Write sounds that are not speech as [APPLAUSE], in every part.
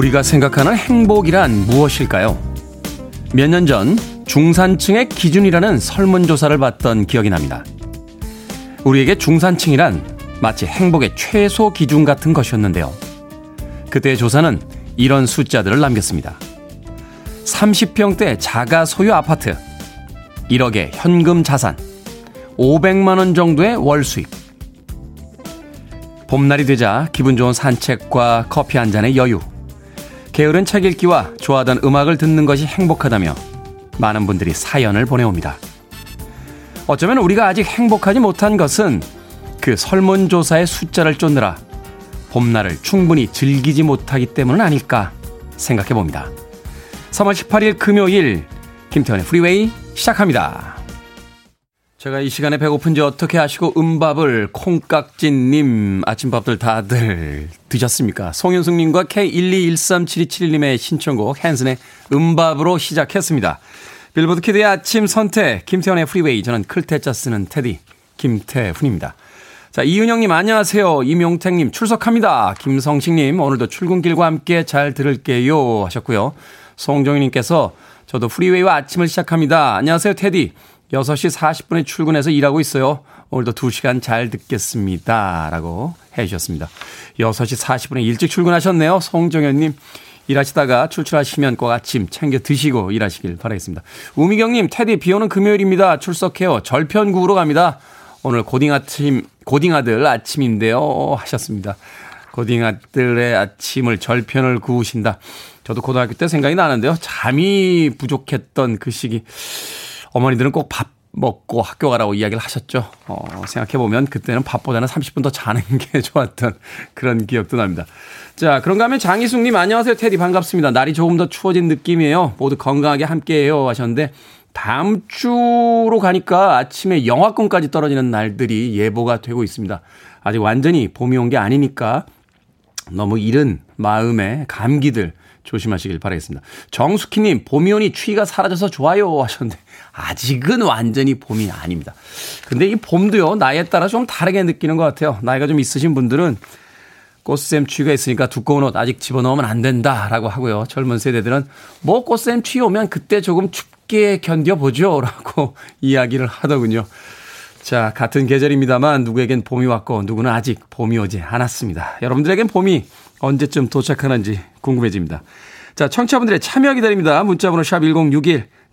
우리가 생각하는 행복이란 무엇일까요? 몇 년 전 중산층의 기준이라는 설문조사를 받던 기억이 납니다. 우리에게 중산층이란 마치 행복의 최소 기준 같은 것이었는데요. 그때의 조사는 이런 숫자들을 남겼습니다. 30평대 자가 소유 아파트, 1억의 현금 자산, 500만원 정도의 월 수입. 봄날이 되자 기분 좋은 산책과 커피 한 잔의 여유. 게으른 책 읽기와 좋아하던 음악을 듣는 것이 행복하다며 많은 분들이 사연을 보내옵니다. 어쩌면 우리가 아직 행복하지 못한 것은 그 설문조사의 숫자를 쫓느라 봄날을 충분히 즐기지 못하기 때문은 아닐까 생각해 봅니다. 3월 18일 금요일 김태현의 프리웨이 시작합니다. 제가 이 시간에 배고픈지 어떻게 하시고 음밥을 콩깍진님 아침밥들 다들 드셨습니까? 송윤숙님과 K1213727님의 신청곡 헨슨의 음밥으로 시작했습니다. 빌보드 키드의 아침 선택 김태현의 프리웨이 저는 클테짜 쓰는 테디 김태훈입니다. 자 이은영님 안녕하세요. 이명택님 출석합니다. 김성식님 오늘도 출근길과 함께 잘 들을게요 하셨고요. 송정희님께서 저도 프리웨이와 아침을 시작합니다. 안녕하세요 테디. 6시 40분에 출근해서 일하고 있어요. 오늘도 2시간 잘 듣겠습니다. 라고 해 주셨습니다. 6시 40분에 일찍 출근하셨네요. 송정현님. 일하시다가 출출하시면 꼭 아침 챙겨 드시고 일하시길 바라겠습니다. 우미경님, 테디 비 오는 금요일입니다. 출석해요. 절편구로 갑니다. 오늘 고딩 아침, 고딩 아들 아침인데요. 하셨습니다. 고딩 아들의 아침을 절편을 구우신다. 저도 고등학교 때 생각이 나는데요. 잠이 부족했던 그 시기. 어머니들은 꼭 밥 먹고 학교 가라고 이야기를 하셨죠. 어, 생각해보면 그때는 밥보다는 30분 더 자는 [LAUGHS] 게 좋았던 그런 기억도 납니다. 자, 그런가 하면 장희숙님 안녕하세요. 테디 반갑습니다. 날이 조금 더 추워진 느낌이에요. 모두 건강하게 함께해요 하셨는데 다음 주로 가니까 아침에 영하권까지 떨어지는 날들이 예보가 되고 있습니다. 아직 완전히 봄이 온 게 아니니까 너무 이른 마음에 감기들 조심하시길 바라겠습니다. 정숙희님, 봄이 오니 추위가 사라져서 좋아요 하셨는데, 아직은 완전히 봄이 아닙니다. 근데 이 봄도요, 나이에 따라 좀 다르게 느끼는 것 같아요. 나이가 좀 있으신 분들은 꽃샘 추위가 있으니까 두꺼운 옷 아직 집어넣으면 안 된다라고 하고요. 젊은 세대들은 뭐 꽃샘 추위 오면 그때 조금 춥게 견뎌보죠. [LAUGHS] 라고 이야기를 하더군요. 자, 같은 계절입니다만 누구에겐 봄이 왔고 누구는 아직 봄이 오지 않았습니다. 여러분들에겐 봄이 언제쯤 도착하는지 궁금해집니다. 자, 청취자분들의 참여 기다립니다. 문자번호 샵 1061,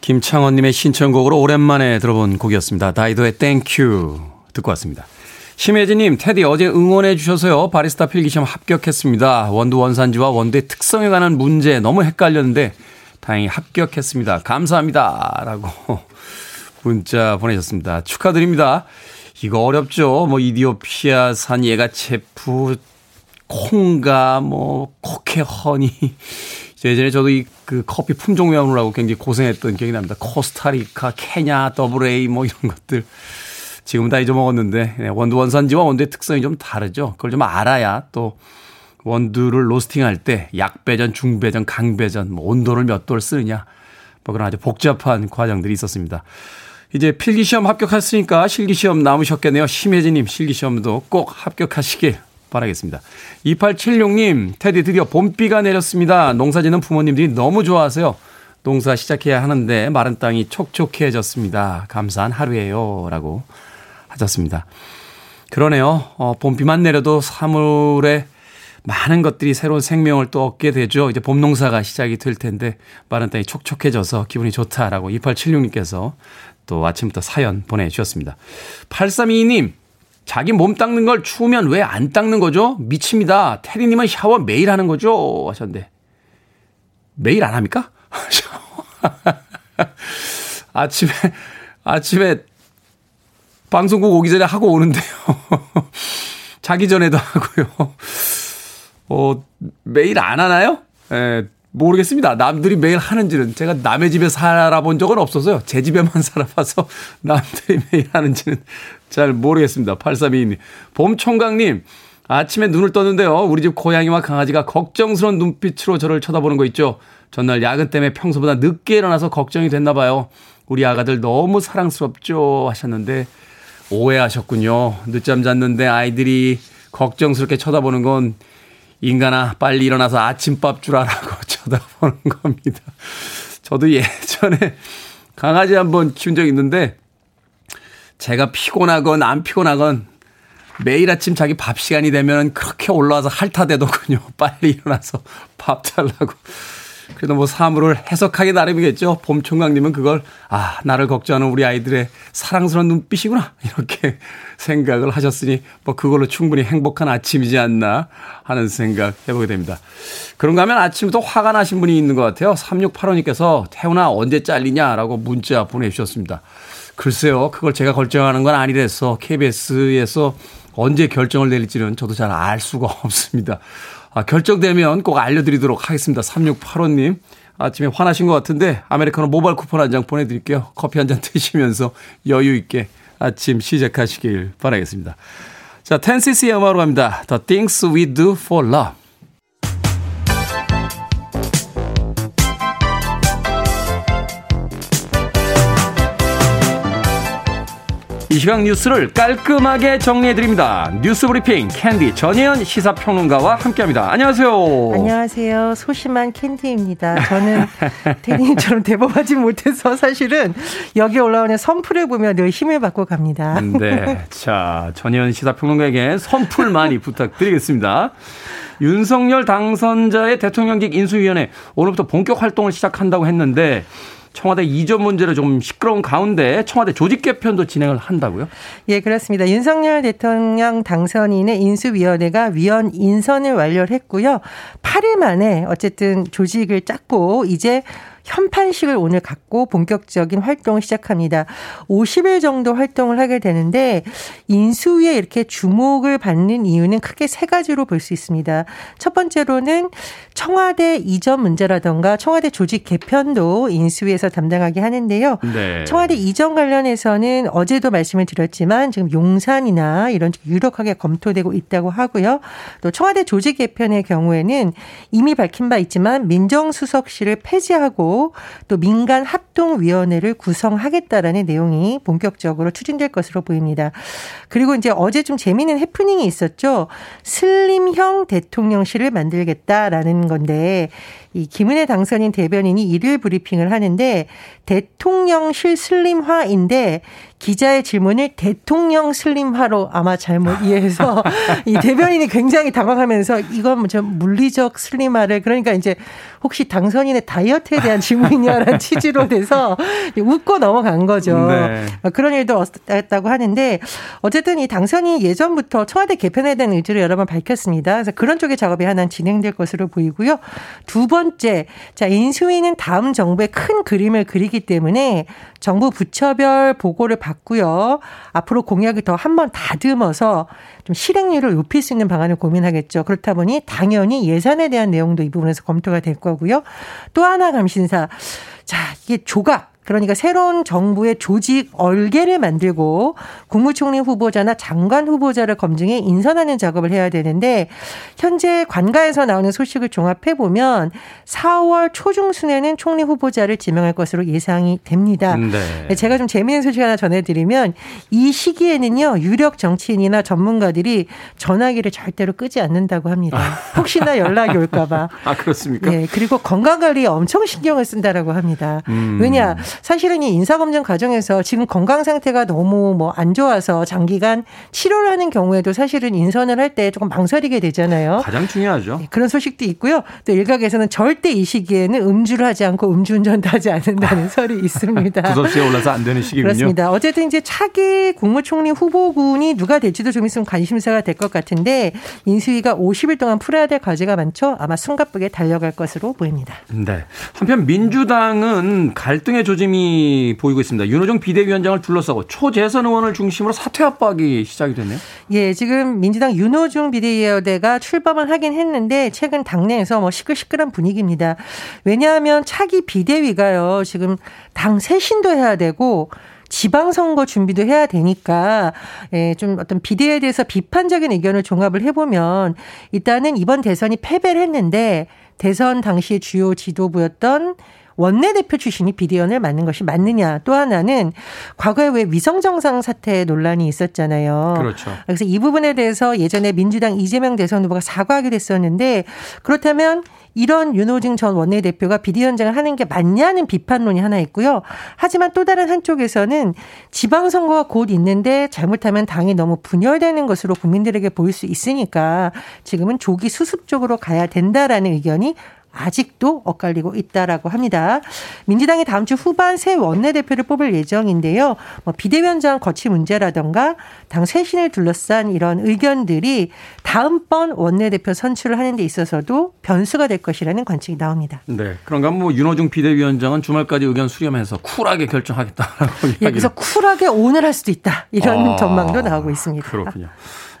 김창원님의 신청곡으로 오랜만에 들어본 곡이었습니다. 다이도의 Thank You 듣고 왔습니다. 심혜진님, 테디 어제 응원해 주셔서요. 바리스타 필기시험 합격했습니다. 원두 원산지와 원두의 특성에 관한 문제 너무 헷갈렸는데 다행히 합격했습니다. 감사합니다. 라고 [LAUGHS] 문자 보내셨습니다. 축하드립니다. 이거 어렵죠. 뭐 이디오피아산 예가체프 콩가 뭐 코케 honey [LAUGHS] 예전에 저도 이 그 커피 품종 외우느라고 굉장히 고생했던 기억이 납니다. 코스타리카, 케냐, 더블 A 뭐 이런 것들. 지금 다 잊어먹었는데 네, 원두 원산지와 원두의 특성이 좀 다르죠. 그걸 좀 알아야 또 원두를 로스팅할 때 약배전, 중배전, 강배전, 뭐 온도를 몇 도를 쓰느냐 뭐 그런 아주 복잡한 과정들이 있었습니다. 이제 필기시험 합격했으니까 실기시험 남으셨겠네요. 심혜진님 실기시험도 꼭 합격하시길 바라겠습니다. 2876님, 테디 드디어 봄비가 내렸습니다. 농사 짓는 부모님들이 너무 좋아하세요. 농사 시작해야 하는데 마른 땅이 촉촉해졌습니다. 감사한 하루예요. 라고 하셨습니다. 그러네요. 어, 봄비만 내려도 사물에 많은 것들이 새로운 생명을 또 얻게 되죠. 이제 봄 농사가 시작이 될 텐데 마른 땅이 촉촉해져서 기분이 좋다라고 2876님께서 또 아침부터 사연 보내주셨습니다. 8322님, 자기 몸 닦는 걸 추우면 왜 안 닦는 거죠? 미칩니다. 테리님은 샤워 매일 하는 거죠? 하셨는데. 매일 안 합니까? [LAUGHS] 아침에, 아침에 방송국 오기 전에 하고 오는데요. [LAUGHS] 자기 전에도 하고요. 어, 매일 안 하나요? 예, 모르겠습니다. 남들이 매일 하는지는 제가 남의 집에 살아본 적은 없어서요. 제 집에만 [LAUGHS] 살아봐서 남들이 매일 하는지는 잘 모르겠습니다. 8322님. 봄총각님. 아침에 눈을 떴는데요. 우리 집 고양이와 강아지가 걱정스러운 눈빛으로 저를 쳐다보는 거 있죠. 전날 야근 때문에 평소보다 늦게 일어나서 걱정이 됐나 봐요. 우리 아가들 너무 사랑스럽죠 하셨는데 오해하셨군요. 늦잠 잤는데 아이들이 걱정스럽게 쳐다보는 건 인간아 빨리 일어나서 아침밥 주라라고 [LAUGHS] 쳐다보는 겁니다. 저도 예전에 강아지 한번 키운 적 있는데 제가 피곤하건 안 피곤하건 매일 아침 자기 밥 시간이 되면 그렇게 올라와서 핥아대더군요. [LAUGHS] 빨리 일어나서 밥 잘라고. 그래도 뭐 사물을 해석하기 나름이겠죠. 봄총각님은 그걸 아 나를 걱정하는 우리 아이들의 사랑스러운 눈빛이구나 이렇게 생각을 하셨으니 뭐 그걸로 충분히 행복한 아침이지 않나 하는 생각 해보게 됩니다. 그런가 하면 아침부터 화가 나신 분이 있는 것 같아요. 3685님께서 태훈아 언제 잘리냐라고 문자 보내주셨습니다. 글쎄요 그걸 제가 결정하는 건 아니래서 KBS에서 언제 결정을 내릴지는 저도 잘 알 수가 [LAUGHS] 없습니다. 아, 결정되면 꼭 알려드리도록 하겠습니다. 3685님. 아침에 화나신 것 같은데 아메리카노 모바일 쿠폰 한 장 보내드릴게요. 커피 한 잔 [LAUGHS] 드시면서 여유 있게 아침 시작하시길 바라겠습니다. 자, 텐시스의 음악으로 갑니다. The Things We Do For Love. 이 시각 뉴스를 깔끔하게 정리해드립니다. 뉴스 브리핑 캔디 전예현 시사평론가와 함께합니다. 안녕하세요. 안녕하세요. 소심한 캔디입니다. 저는 [LAUGHS] 테디님처럼 대범하지 못해서 사실은 여기 올라오는 선풀을 보면 늘 힘을 받고 갑니다. 네. [LAUGHS] 자, 전예현 시사평론가에게 선풀 많이 부탁드리겠습니다. 윤석열 당선자의 대통령직 인수위원회 오늘부터 본격 활동을 시작한다고 했는데 청와대 이전 문제로 좀 시끄러운 가운데 청와대 조직 개편도 진행을 한다고요? 예, 그렇습니다. 윤석열 대통령 당선인의 인수위원회가 위원 인선을 완료를 했고요. 8일 만에 어쨌든 조직을 짰고 이제 현판식을 오늘 갖고 본격적인 활동을 시작합니다. 50일 정도 활동을 하게 되는데 인수위에 이렇게 주목을 받는 이유는 크게 세 가지로 볼 수 있습니다. 첫 번째로는 청와대 이전 문제라던가 청와대 조직 개편도 인수위에서 담당하게 하는데요. 네. 청와대 이전 관련해서는 어제도 말씀을 드렸지만 지금 용산이나 이런 쪽 유력하게 검토되고 있다고 하고요. 또 청와대 조직 개편의 경우에는 이미 밝힌 바 있지만 민정수석실을 폐지하고 또 민간 합동위원회를 구성하겠다라는 내용이 본격적으로 추진될 것으로 보입니다. 그리고 이제 어제 좀 재미있는 해프닝이 있었죠. 슬림형 대통령실을 만들겠다라는 건데 이 김은혜 당선인 대변인이 일일 브리핑을 하는데 대통령실 슬림화인데 기자의 질문을 대통령 슬림화로 아마 잘못 이해해서 [LAUGHS] 이 대변인이 굉장히 당황하면서 이건 좀 물리적 슬림화를 그러니까 이제 혹시 당선인의 다이어트에 대한 질문이냐라는 [LAUGHS] 취지로 돼서 웃고 넘어간 거죠. 네. 그런 일도 없었다고 하는데 어쨌든 이 당선인 예전부터 청와대 개편에 대한 의지를 여러 번 밝혔습니다. 그래서 그런 쪽의 작업이 하나 진행될 것으로 보이고요. 두번 째, 자 인수위는 다음 정부의 큰 그림을 그리기 때문에 정부 부처별 보고를 받고요. 앞으로 공약을 더 한 번 다듬어서 좀 실행률을 높일 수 있는 방안을 고민하겠죠. 그렇다 보니 당연히 예산에 대한 내용도 이 부분에서 검토가 될 거고요. 또 하나 감신사. 자, 이게 조각. 그러니까 새로운 정부의 조직 얼개를 만들고 국무총리 후보자나 장관 후보자를 검증해 인선하는 작업을 해야 되는데 현재 관가에서 나오는 소식을 종합해 보면 4월 초중순에는 총리 후보자를 지명할 것으로 예상이 됩니다. 네. 제가 좀 재미있는 소식 하나 전해드리면 이 시기에는요 유력 정치인이나 전문가들이 전화기를 절대로 끄지 않는다고 합니다. [LAUGHS] 혹시나 연락이 올까봐. 아 그렇습니까? 네. 그리고 건강 관리에 엄청 신경을 쓴다라고 합니다. 음. 왜냐 사실은 이 인사검증 과정에서 지금 건강 상태가 너무 뭐 안 좋아서 장기간 치료를 하는 경우에도 사실은 인선을 할 때 조금 망설이게 되잖아요. 가장 중요하죠. 네, 그런 소식도 있고요. 또 일각에서는 절대 이 시기에는 음주를 하지 않고 음주운전도 하지 않는다는 설이 있습니다. [LAUGHS] 구섭시에 올라서 안 되는 시기군요. 그렇습니다. 어쨌든 이제 차기 국무총리 후보군이 누가 될지도 좀 있으면 관심사가 될 것 같은데 인수위가 50일 동안 풀어야 될 과제가 많죠. 아마 숨가쁘게 달려갈 것으로 보입니다. 네. 한편 민주당은 갈등의 조 짐이 보이고 있습니다. 윤호정 비대위원장을 둘러싸고 초재선 의원을 중심으로 사퇴 압박이 시작이 됐네요. 예, 지금 민주당 윤호중 비대위원대가 출범을 하긴 했는데 최근 당내에서 뭐 시끌시끌한 분위기입니다. 왜냐하면 차기 비대위가요. 지금 당 쇄신도 해야 되고 지방선거 준비도 해야 되니까 예, 좀 어떤 비대에 위 대해서 비판적인 의견을 종합을 해보면 일단은 이번 대선이 패배를 했는데 대선 당시 주요 지도부였던 원내대표 출신이 비대위원을 맡는 것이 맞느냐. 또 하나는 과거에 왜 위성정상 사태 논란이 있었잖아요. 그렇죠. 그래서 이 부분에 대해서 예전에 민주당 이재명 대선 후보가 사과하기도 했었는데 그렇다면 이런 윤호중 전 원내대표가 비대위원장을 하는 게 맞냐는 비판론이 하나 있고요. 하지만 또 다른 한쪽에서는 지방선거가 곧 있는데 잘못하면 당이 너무 분열되는 것으로 국민들에게 보일 수 있으니까 지금은 조기 수습 적으로 가야 된다라는 의견이 아직도 엇갈리고 있다라고 합니다. 민주당이 다음 주 후반 새 원내대표를 뽑을 예정인데요. 뭐 비대위원장 거치 문제라던가 당 쇄신을 둘러싼 이런 의견들이 다음번 원내대표 선출을 하는 데 있어서도 변수가 될 것이라는 관측이 나옵니다. 네. 그런가 뭐 윤호중 비대위원장은 주말까지 의견 수렴해서 쿨하게 결정하겠다라고 예, 그래서 쿨하게 오늘 할 수도 있다. 이런 아, 전망도 나오고 있습니다. 그렇군요.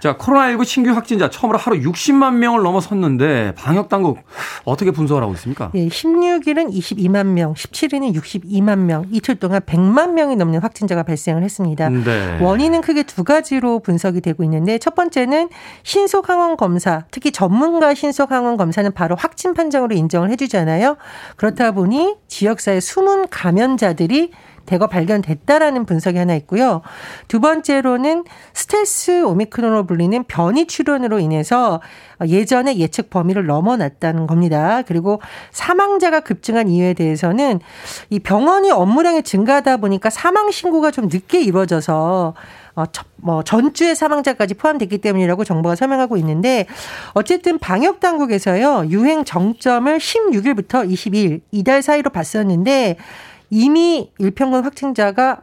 자, 코로나19 신규 확진자 처음으로 하루 60만 명을 넘어섰는데 방역 당국 어떻게 분석을 하고 있습니까? 예, 16일은 22만 명, 17일은 62만 명, 이틀 동안 100만 명이 넘는 확진자가 발생을 했습니다. 네. 원인은 크게 두 가지로 분석이 되고 있는데 첫 번째는 신속 항원 검사, 특히 전문가 신속 항원 검사는 바로 확진 판정으로 인정을 해 주잖아요. 그렇다 보니 지역사회 숨은 감염자들이 대거 발견됐다라는 분석이 하나 있고요. 두 번째로는 스텔스 오미크론으로 불리는 변이 출현으로 인해서 예전에 예측 범위를 넘어났다는 겁니다. 그리고 사망자가 급증한 이유에 대해서는 이 병원이 업무량이 증가하다 보니까 사망 신고가 좀 늦게 이루어져서 어, 뭐 전주의 사망자까지 포함됐기 때문이라고 정부가 설명하고 있는데 어쨌든 방역 당국에서요 유행 정점을 16일부터 22일 이달 사이로 봤었는데 이미 일평균 확진자가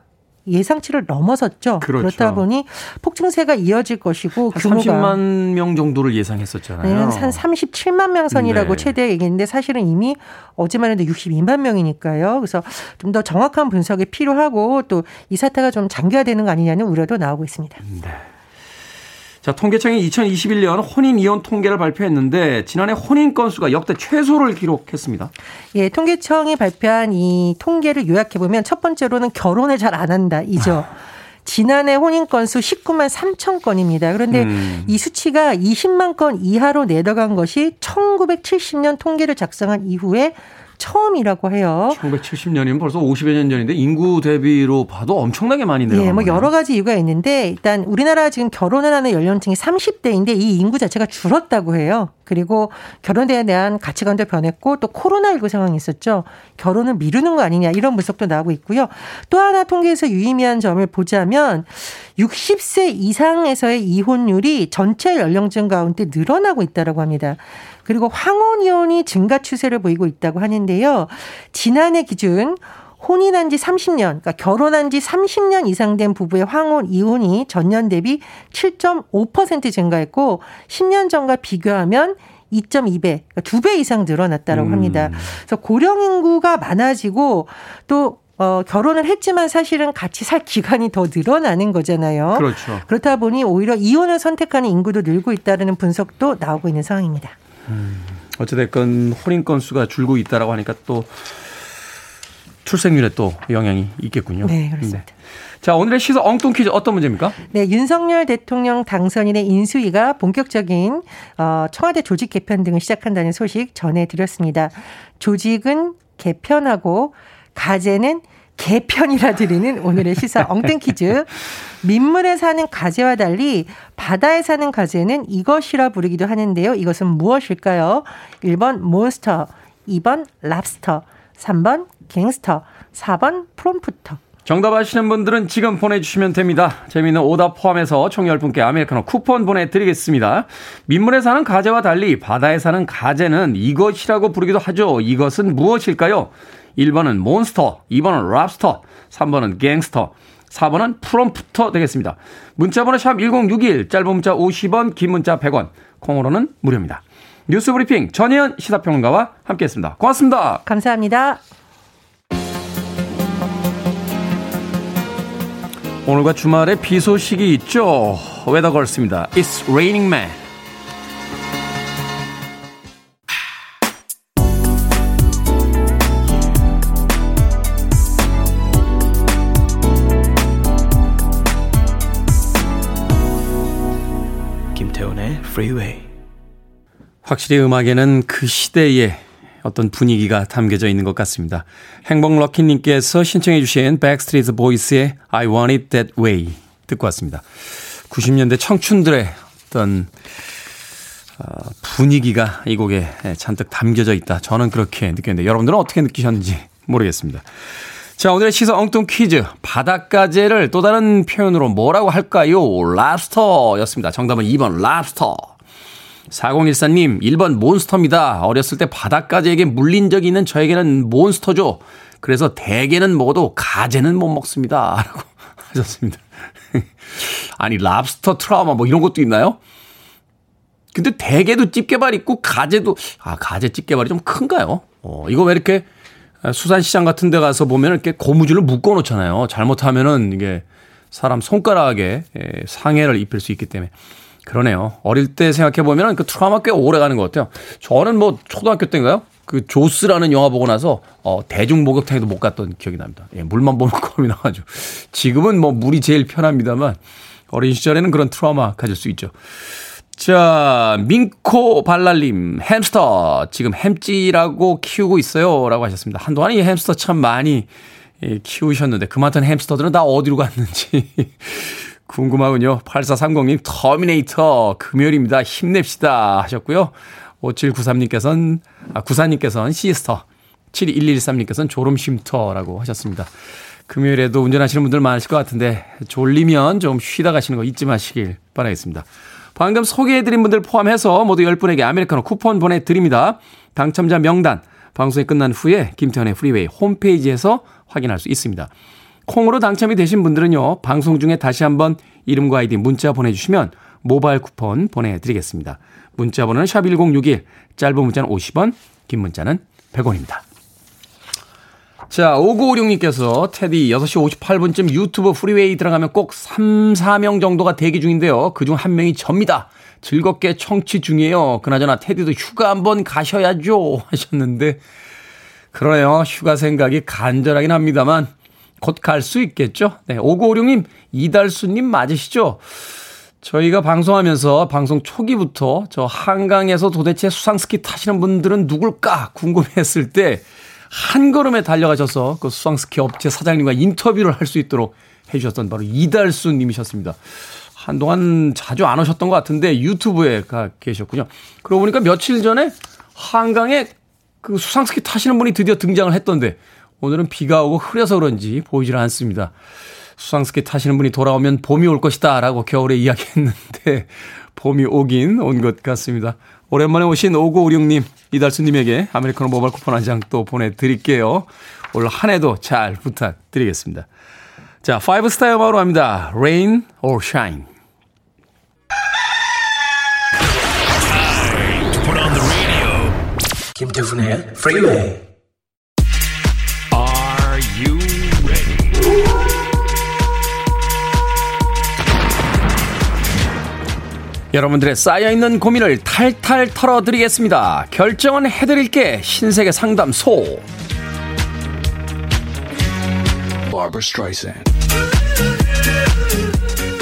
예상치를 넘어섰죠. 그렇죠. 그렇다 보니 폭증세가 이어질 것이고 규모가 30만 명 정도를 예상했었잖아요. 네, 한 37만 명 선이라고 네. 최대 얘기했는데 사실은 이미 어제만 해도 62만 명이니까요. 그래서 좀 더 정확한 분석이 필요하고 또 이 사태가 좀 장기화되는 거 아니냐는 우려도 나오고 있습니다. 네. 자, 통계청이 2021년 혼인 이혼 통계를 발표했는데 지난해 혼인 건수가 역대 최소를 기록했습니다. 예, 통계청이 발표한 이 통계를 요약해 보면 첫 번째로는 결혼을 잘 안 한다 이죠. 지난해 혼인 건수 19만 3천 건입니다. 그런데 음. 이 수치가 20만 건 이하로 내려간 것이 1970년 통계를 작성한 이후에 처음이라고 해요. 1970년이면 벌써 50여 년 전인데 인구 대비로 봐도 엄청나게 많이 내려간 예, 뭐 여러 가지 이유가 있는데 일단 우리나라 지금 결혼을 하는 연령층이 30대인데 이 인구 자체가 줄었다고 해요. 그리고 결혼에 대한 가치관도 변했고 또 코로나19 상황이 있었죠. 결혼을 미루는 거 아니냐 이런 분석도 나오고 있고요. 또 하나 통계에서 유의미한 점을 보자면 60세 이상에서의 이혼율이 전체 연령층 가운데 늘어나고 있다라고 합니다. 그리고 황혼 이혼이 증가 추세를 보이고 있다고 하는데요. 지난해 기준 혼인한 지 30년, 그러니까 결혼한 지 30년 이상 된 부부의 황혼 이혼이 전년 대비 7.5% 증가했고 10년 전과 비교하면 2.2배, 그러니까 2배 이상 늘어났다고 합니다. 음. 그래서 고령 인구가 많아지고 또 어, 결혼을 했지만 사실은 같이 살 기간이 더 늘어나는 거잖아요. 그렇죠. 그렇다 보니 오히려 이혼을 선택하는 인구도 늘고 있다는 분석도 나오고 있는 상황입니다. 음, 어찌됐건 혼인 건수가 줄고 있다라고 하니까 또 출생률에 또 영향이 있겠군요. 네, 그렇습니다. 네. 자, 오늘의 시사 엉뚱 퀴즈 어떤 문제입니까? 네, 윤석열 대통령 당선인의 인수위가 본격적인 어, 청와대 조직 개편 등을 시작한다는 소식 전해드렸습니다. 조직은 개편하고 가재는 개편이라 드리는 오늘의 시사 [LAUGHS] 엉뚱 퀴즈. 민물에 사는 가재와 달리 바다에 사는 가재는 이것이라 부르기도 하는데요. 이것은 무엇일까요? 1번 몬스터, 2번 랍스터, 3번 갱스터, 4번 프롬프터. 정답 아시는 분들은 지금 보내주시면 됩니다. 재미있는 오답 포함해서 총 10분께 아메리카노 쿠폰 보내드리겠습니다. 민물에 사는 가재와 달리 바다에 사는 가재는 이것이라고 부르기도 하죠. 이것은 무엇일까요? 1번은 몬스터, 2번은 랍스터, 3번은 갱스터, 4번은 프롬프터 되겠습니다. 문자번호 샵 1061, 짧은 문자 50원, 긴 문자 100원, 콩으로는 무료입니다. 뉴스 브리핑 전예현 시사평론가와 함께했습니다. 고맙습니다. 감사합니다. 오늘과 주말에 비 소식이 있죠. 웨더걸스입니다. It's Raining Men. 김태훈의 Freeway. 확실히 음악에는 그 시대의 어떤 분위기가 담겨져 있는 것 같습니다. 행복 럭키님께서 신청해 주신 백스트리트 보이스의 I Want It That Way 듣고 왔습니다. 90년대 청춘들의 어떤 어, 분위기가 이 곡에 잔뜩 담겨져 있다. 저는 그렇게 느꼈는데 여러분들은 어떻게 느끼셨는지 모르겠습니다. 자, 오늘의 시사 엉뚱 퀴즈. 바닷가재를 또 다른 표현으로 뭐라고 할까요? 랍스터였습니다. 정답은 2번 랍스터. 4014님, 1번 몬스터입니다. 어렸을 때 바닷가재에게 물린 적이 있는 저에게는 몬스터죠. 그래서 대게는 먹어도 가재는 못 먹습니다. [LAUGHS] 라고 하셨습니다. [LAUGHS] 아니, 랍스터 트라우마 뭐 이런 것도 있나요? 근데 대게도 집게발 있고 가재도, 아, 가재 집게발이 좀 큰가요? 어, 이거 왜 이렇게 수산시장 같은 데 가서 보면 이렇게 고무줄을 묶어 놓잖아요. 잘못하면은 이게 사람 손가락에 상해를 입힐 수 있기 때문에. 그러네요. 어릴 때 생각해보면 그 트라우마 꽤 오래 가는 것 같아요. 저는 뭐 초등학교 때인가요? 그 조스라는 영화 보고 나서 어 대중 목욕탕에도 못 갔던 기억이 납니다. 예, 물만 보면 [LAUGHS] 겁이 나가지고. 지금은 뭐 물이 제일 편합니다만 어린 시절에는 그런 트라우마 가질 수 있죠. 자, 민코 발랄님, 햄스터, 지금 햄찌라고 키우고 있어요. 라고 하셨습니다. 한동안 이 햄스터 참 많이 예, 키우셨는데, 그 많던 햄스터들은 다 어디로 갔는지. [LAUGHS] 궁금하군요. 8430님, 터미네이터, 금요일입니다. 힘냅시다. 하셨고요. 5793님께서는, 아, 94님께서는 시스터, 72113님께서는 졸음쉼터라고 하셨습니다. 금요일에도 운전하시는 분들 많으실 것 같은데, 졸리면 좀 쉬다 가시는 거 잊지 마시길 바라겠습니다. 방금 소개해드린 분들 포함해서 모두 10분에게 아메리카노 쿠폰 보내드립니다. 당첨자 명단, 방송이 끝난 후에 김태훈의 프리웨이 홈페이지에서 확인할 수 있습니다. 콩으로 당첨이 되신 분들은요, 방송 중에 다시 한번 이름과 아이디 문자 보내주시면 모바일 쿠폰 보내드리겠습니다. 문자 번호는 샵1061, 짧은 문자는 50원, 긴 문자는 100원입니다. 자, 5956님께서 테디 6시 58분쯤 유튜브 프리웨이 들어가면 꼭 3, 4명 정도가 대기 중인데요. 그중 한 명이 접니다. 즐겁게 청취 중이에요. 그나저나 테디도 휴가 한번 가셔야죠. [LAUGHS] 하셨는데, 그러네요. 휴가 생각이 간절하긴 합니다만, 곧 갈 수 있겠죠? 네, 5956님, 이달수님 맞으시죠? 저희가 방송하면서 방송 초기부터 저 한강에서 도대체 수상스키 타시는 분들은 누굴까 궁금했을 때 한 걸음에 달려가셔서 그 수상스키 업체 사장님과 인터뷰를 할 수 있도록 해주셨던 바로 이달수 님이셨습니다. 한동안 자주 안 오셨던 것 같은데 유튜브에 가 계셨군요. 그러고 보니까 며칠 전에 한강에 그 수상스키 타시는 분이 드디어 등장을 했던데 오늘은 비가 오고 흐려서 그런지 보이질 않습니다. 수상스키 타시는 분이 돌아오면 봄이 올 것이다 라고 겨울에 이야기했는데 [LAUGHS] 봄이 오긴 온 것 같습니다. 오랜만에 오신 5956님, 이달수님에게 아메리카노 모바일 쿠폰 한 장 또 보내드릴게요. 올 한 해도 잘 부탁드리겠습니다. 자, 5스타 음악으로 갑니다. Rain or Shine. 김태훈의 프 여러분들의 쌓여있는 고민을 탈탈 털어드리겠습니다. 결정은 해드릴게 신세계 상담소.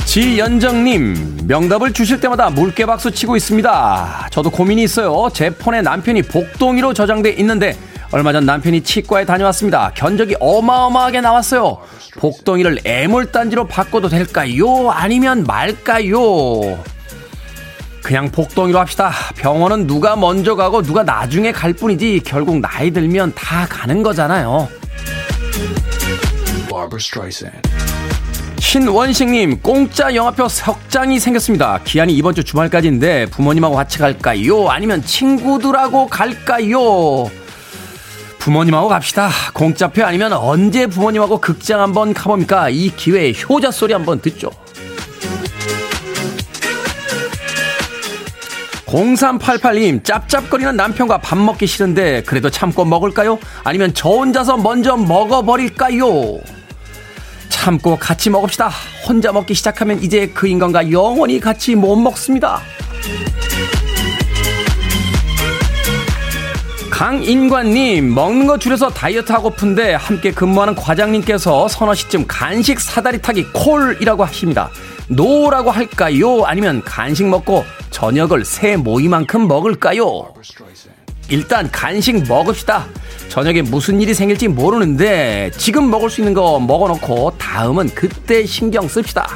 지연정님, 명답을 주실 때마다 물개박수 치고 있습니다. 저도 고민이 있어요. 제 폰에 남편이 복동이로 저장돼 있는데 얼마 전 남편이 치과에 다녀왔습니다. 견적이 어마어마하게 나왔어요. 복동이를 애물단지로 바꿔도 될까요? 아니면 말까요? 그냥 복덩이로 합시다. 병원은 누가 먼저 가고 누가 나중에 갈 뿐이지 결국 나이 들면 다 가는 거잖아요. 신원식님 공짜 영화표 석장이 생겼습니다. 기한이 이번 주 주말까지인데 부모님하고 같이 갈까요? 아니면 친구들하고 갈까요? 부모님하고 갑시다. 공짜표 아니면 언제 부모님하고 극장 한번 가봅니까? 이 기회에 효자 소리 한번 듣죠. 0388님, 짭짭거리는 남편과 밥 먹기 싫은데 그래도 참고 먹을까요? 아니면 저 혼자서 먼저 먹어버릴까요? 참고 같이 먹읍시다. 혼자 먹기 시작하면 이제 그 인간과 영원히 같이 못 먹습니다. 강인관님, 먹는 거 줄여서 다이어트 하고픈데 함께 근무하는 과장님께서 서너 시쯤 간식 사다리 타기 콜이라고 하십니다. No라고 할까요? 아니면 간식 먹고 저녁을 새 모이만큼 먹을까요? 일단 간식 먹읍시다. 저녁에 무슨 일이 생길지 모르는데 지금 먹을 수 있는 거 먹어놓고 다음은 그때 신경 씁시다.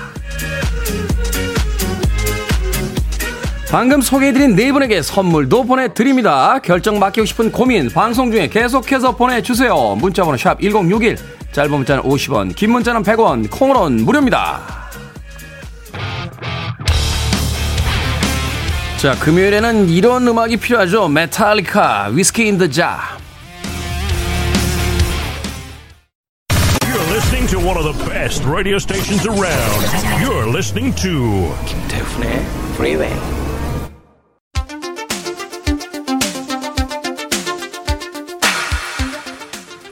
방금 소개해드린 네 분에게 선물도 보내드립니다. 결정 맡기고 싶은 고민 방송 중에 계속해서 보내주세요. 문자번호 샵 1061, 짧은 문자는 50원, 긴 문자는 100원, 콩으로는 무료입니다. 자, 금요일에는 이런 음악이 필요하죠. 메탈리카, Whiskey in the Jar. You're listening to one of the best radio stations around. You're listening to 김태훈의 Freeway.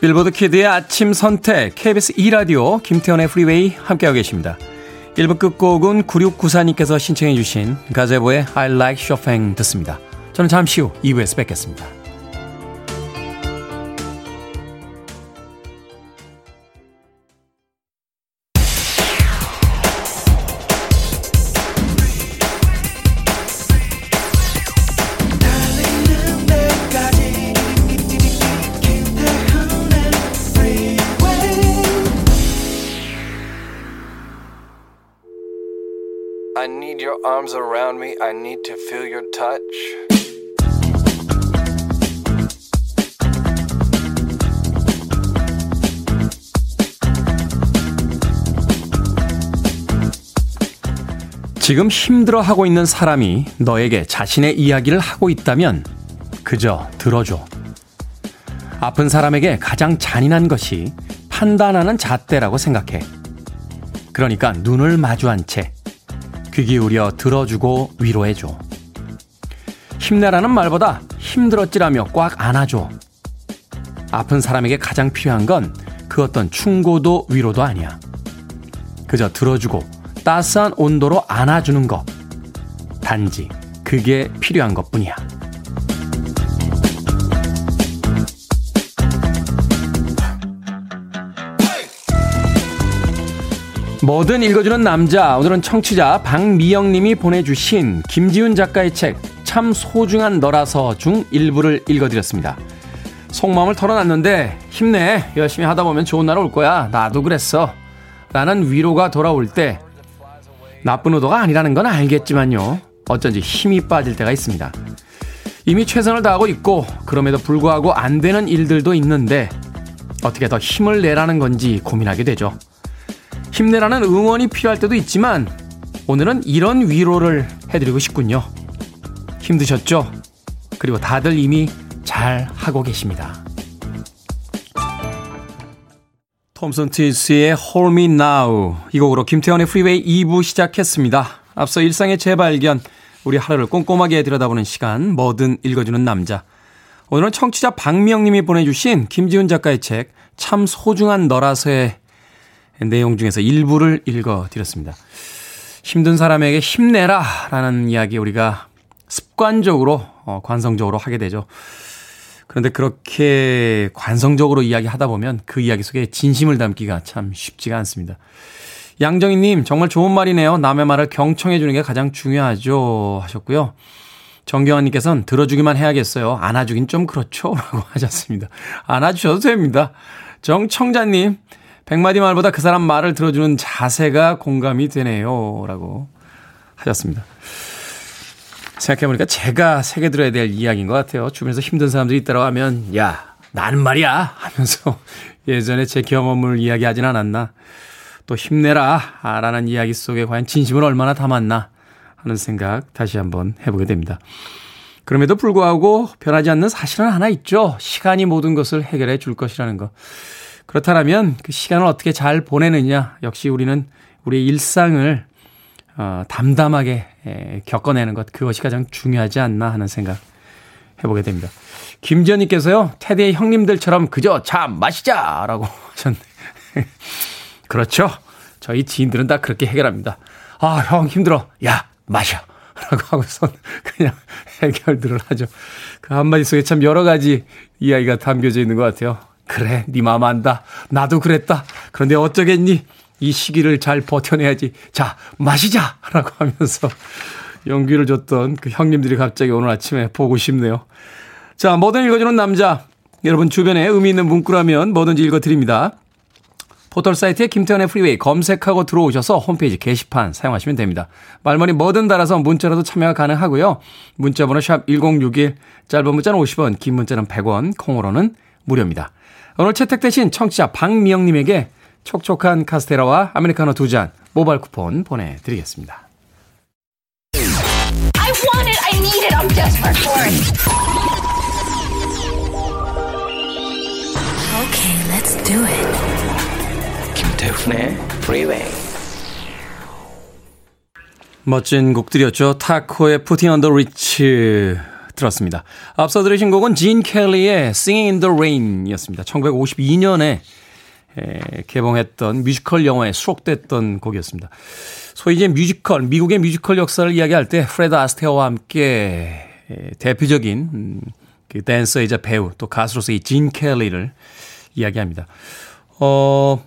빌보드 키드의 아침 선택 KBS 2 라디오 김태훈의 프리웨이 함께하고 계십니다. 1부 끝곡은 9694님께서 신청해 주신 가제보의 I Like Chopin 듣습니다. 저는 잠시 후 2부에서 뵙겠습니다. Arms around me. I need to feel your touch. 지금 힘들어 하고 있는 사람이 너에게 자신의 이야기를 하고 있다면 그저 들어줘. 아픈 사람에게 가장 잔인한 것이 판단하는 잣대라고 생각해. 그러니까 눈을 마주한 채 귀 기울여 들어주고 위로해줘. 힘내라는 말보다 힘들었지라며 꽉 안아줘. 아픈 사람에게 가장 필요한 건 그 어떤 충고도 위로도 아니야. 그저 들어주고 따스한 온도로 안아주는 것. 단지 그게 필요한 것 뿐이야. 뭐든 읽어주는 남자. 오늘은 청취자 박미영 님이 보내주신 김지훈 작가의 책, 참 소중한 너라서 중 일부를 읽어드렸습니다. 속마음을 털어놨는데, 힘내. 열심히 하다 보면 좋은 날 올 거야. 나도 그랬어. 라는 위로가 돌아올 때, 나쁜 의도가 아니라는 건 알겠지만요. 어쩐지 힘이 빠질 때가 있습니다. 이미 최선을 다하고 있고, 그럼에도 불구하고 안 되는 일들도 있는데, 어떻게 더 힘을 내라는 건지 고민하게 되죠. 힘내라는 응원이 필요할 때도 있지만 오늘은 이런 위로를 해드리고 싶군요. 힘드셨죠? 그리고 다들 이미 잘 하고 계십니다. 톰슨 티스의 Hold Me Now 이 곡으로 김태현의 프리웨이 2부 시작했습니다. 앞서 일상의 재발견, 우리 하루를 꼼꼼하게 들여다보는 시간, 뭐든 읽어주는 남자. 오늘은 청취자 박미영님이 보내주신 김지훈 작가의 책, 참 소중한 너라서의 내용 중에서 일부를 읽어드렸습니다. 힘든 사람에게 힘내라 라는 이야기 우리가 습관적으로, 어, 관성적으로 하게 되죠. 그런데 그렇게 관성적으로 이야기 하다 보면 그 이야기 속에 진심을 담기가 참 쉽지가 않습니다. 양정희님, 정말 좋은 말이네요. 남의 말을 경청해주는 게 가장 중요하죠. 하셨고요. 정경환님께서는 들어주기만 해야겠어요. 안아주긴 좀 그렇죠. [LAUGHS] 라고 하셨습니다. 안아주셔도 됩니다. 정청자님, 백마디 말보다 그 사람 말을 들어주는 자세가 공감이 되네요. 라고 하셨습니다. 생각해보니까 제가 새겨 들어야 될 이야기인 것 같아요. 주변에서 힘든 사람들이 있다고 하면, 야, 나는 말이야! 하면서 [LAUGHS] 예전에 제 경험을 이야기하진 않았나. 또 힘내라 라는 이야기 속에 과연 진심을 얼마나 담았나 하는 생각 다시 한번 해보게 됩니다. 그럼에도 불구하고 변하지 않는 사실은 하나 있죠. 시간이 모든 것을 해결해 줄 것이라는 거. 그렇다면 그 시간을 어떻게 잘 보내느냐. 역시 우리는 우리 일상을 어, 담담하게 에, 겪어내는 것. 그것이 가장 중요하지 않나 하는 생각 해보게 됩니다. 김지연님께서요, 테디의 형님들처럼 그저 참 마시자! 라고 [LAUGHS] 하셨네. [LAUGHS] 그렇죠. 저희 지인들은 다 그렇게 해결합니다. 아, 형 힘들어. 야, 마셔. [LAUGHS] 라고 하고선 그냥 해결들을 하죠. 그 한마디 속에 참 여러 가지 이야기가 담겨져 있는 것 같아요. 그래, 네 마음 안다. 나도 그랬다. 그런데 어쩌겠니? 이 시기를 잘 버텨내야지. 자, 마시자! 라고 하면서 용기를 줬던 그 형님들이 갑자기 오늘 아침에 보고 싶네요. 자, 뭐든 읽어주는 남자. 여러분 주변에 의미 있는 문구라면 뭐든지 읽어드립니다. 포털 사이트에 김태훈의 프리웨이 검색하고 들어오셔서 홈페이지 게시판 사용하시면 됩니다. 말머리 뭐든 달아서 문자라도 참여가 가능하고요. 문자번호 샵 1061, 짧은 문자는 50원, 긴 문자는 100원, 콩으로는 무료입니다. 오늘 채택되신 청취자 박미영님에게 촉촉한 카스테라와 아메리카노 두 잔 모바일 쿠폰 보내드리겠습니다. I want it, I need it, I'm desperate for it. Okay, let's do it. 김태훈의 Freeway. 멋진 곡들이었죠. 타코의 Puttin' on the Ritz 들었습니다. 앞서 들으신 곡은 진 켈리의 Singing in the Rain 이었습니다. 1952년에 개봉했던 뮤지컬 영화에 수록됐던 곡이었습니다. 소위 이제 뮤지컬, 미국의 뮤지컬 역사를 이야기할 때 프레드 아스테어와 함께 대표적인 음, 그 댄서이자 배우 또 가수로서의 진 켈리를 이야기합니다. 어,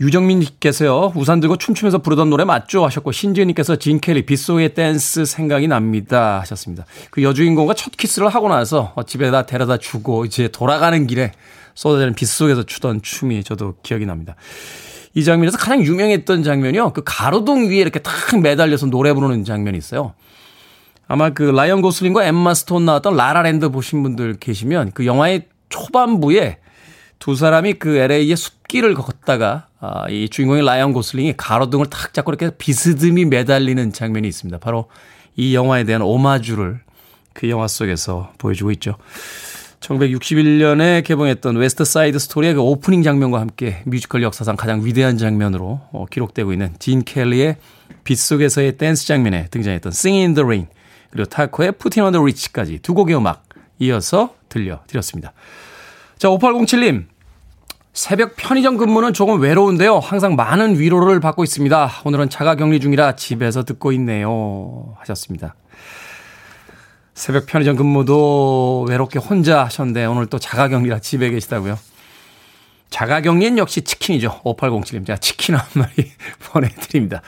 유정민님께서요, 우산 들고 춤추면서 부르던 노래 맞죠? 하셨고, 신지은님께서 진 켈리 빗속의 댄스 생각이 납니다. 하셨습니다. 그 여주인공과 첫 키스를 하고 나서 집에다 데려다 주고, 이제 돌아가는 길에 쏟아지는 빗속에서 추던 춤이 저도 기억이 납니다. 이 장면에서 가장 유명했던 장면이요. 그 가로등 위에 이렇게 탁 매달려서 노래 부르는 장면이 있어요. 아마 그 라이언 고슬링과 엠마 스톤 나왔던 라라랜드 보신 분들 계시면 그 영화의 초반부에 두 사람이 그 LA의 숲길을 걷다가 아, 이 주인공의 라이언 고슬링이 가로등을 탁 잡고 이렇게 비스듬히 매달리는 장면이 있습니다. 바로 이 영화에 대한 오마주를 그 영화 속에서 보여주고 있죠. 1961년에 개봉했던 웨스트 사이드 스토리의 그 오프닝 장면과 함께 뮤지컬 역사상 가장 위대한 장면으로 어, 기록되고 있는 진 켈리의 빗속에서의 댄스 장면에 등장했던 Singing in the Rain 그리고 타코의 Putting on the Rich까지 두 곡의 음악 이어서 들려드렸습니다. 자, 5807님. 새벽 편의점 근무는 조금 외로운데요. 항상 많은 위로를 받고 있습니다. 오늘은 자가 격리 중이라 집에서 듣고 있네요. 하셨습니다. 새벽 편의점 근무도 외롭게 혼자 하셨는데 오늘 또 자가 격리라 집에 계시다고요. 자가 격리는 역시 치킨이죠. 5807님. 제가 치킨 한 마리 [LAUGHS] 보내드립니다.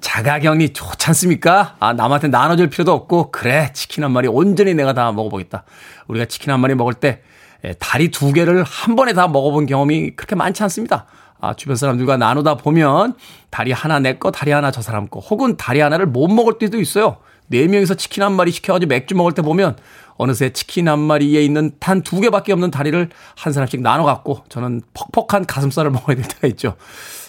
자가 격리 좋지 않습니까? 아, 남한테 나눠줄 필요도 없고, 그래, 치킨 한 마리 온전히 내가 다 먹어보겠다. 우리가 치킨 한 마리 먹을 때 예, 다리 두 개를 한 번에 다 먹어본 경험이 그렇게 많지 않습니다. 아, 주변 사람들과 나누다 보면 다리 하나 내 거, 다리 하나 저 사람 거, 혹은 다리 하나를 못 먹을 때도 있어요. 네 명이서 치킨 한 마리 시켜가지고 맥주 먹을 때 보면 어느새 치킨 한 마리에 있는 단 두 개밖에 없는 다리를 한 사람씩 나눠 갖고 저는 퍽퍽한 가슴살을 [LAUGHS] 먹어야 될 때가 있죠.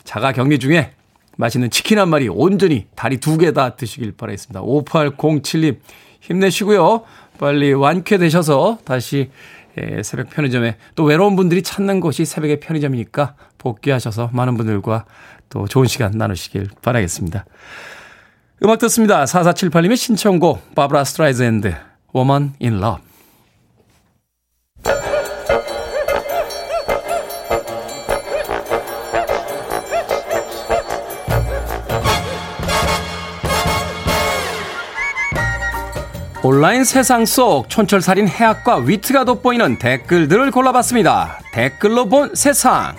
자가 격리 중에 맛있는 치킨 한 마리 온전히 다리 두 개 다 드시길 바라겠습니다. 5807님 힘내시고요. 빨리 완쾌되셔서 다시 예, 새벽 편의점에 또 외로운 분들이 찾는 곳이 새벽의 편의점이니까 복귀하셔서 많은 분들과 또 좋은 시간 나누시길 바라겠습니다. 음악 듣습니다. 4478님의 신청곡 바브라 스트라이샌드 Woman 온라인 세상 속 촌철살인 해학과 위트가 돋보이는 댓글들을 골라봤습니다. 댓글로 본 세상.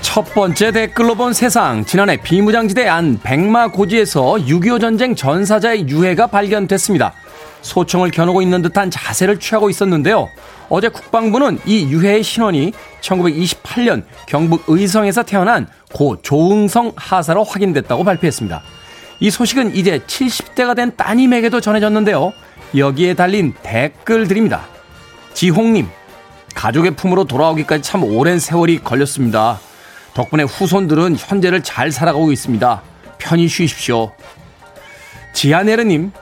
첫 번째 댓글로 본 세상. 지난해 비무장지대 안 백마 고지에서 6.25 전쟁 전사자의 유해가 발견됐습니다. 소총을 겨누고 있는 듯한 자세를 취하고 있었는데요. 어제 국방부는 이 유해의 신원이 1928년 경북 의성에서 태어난 고 조응성 하사로 확인됐다고 발표했습니다. 이 소식은 이제 70대가 된 따님에게도 전해졌는데요. 여기에 달린 댓글들입니다. 지홍님, 가족의 품으로 돌아오기까지 참 오랜 세월이 걸렸습니다. 덕분에 후손들은 현재를 잘 살아가고 있습니다. 편히 쉬십시오. 지아네르님,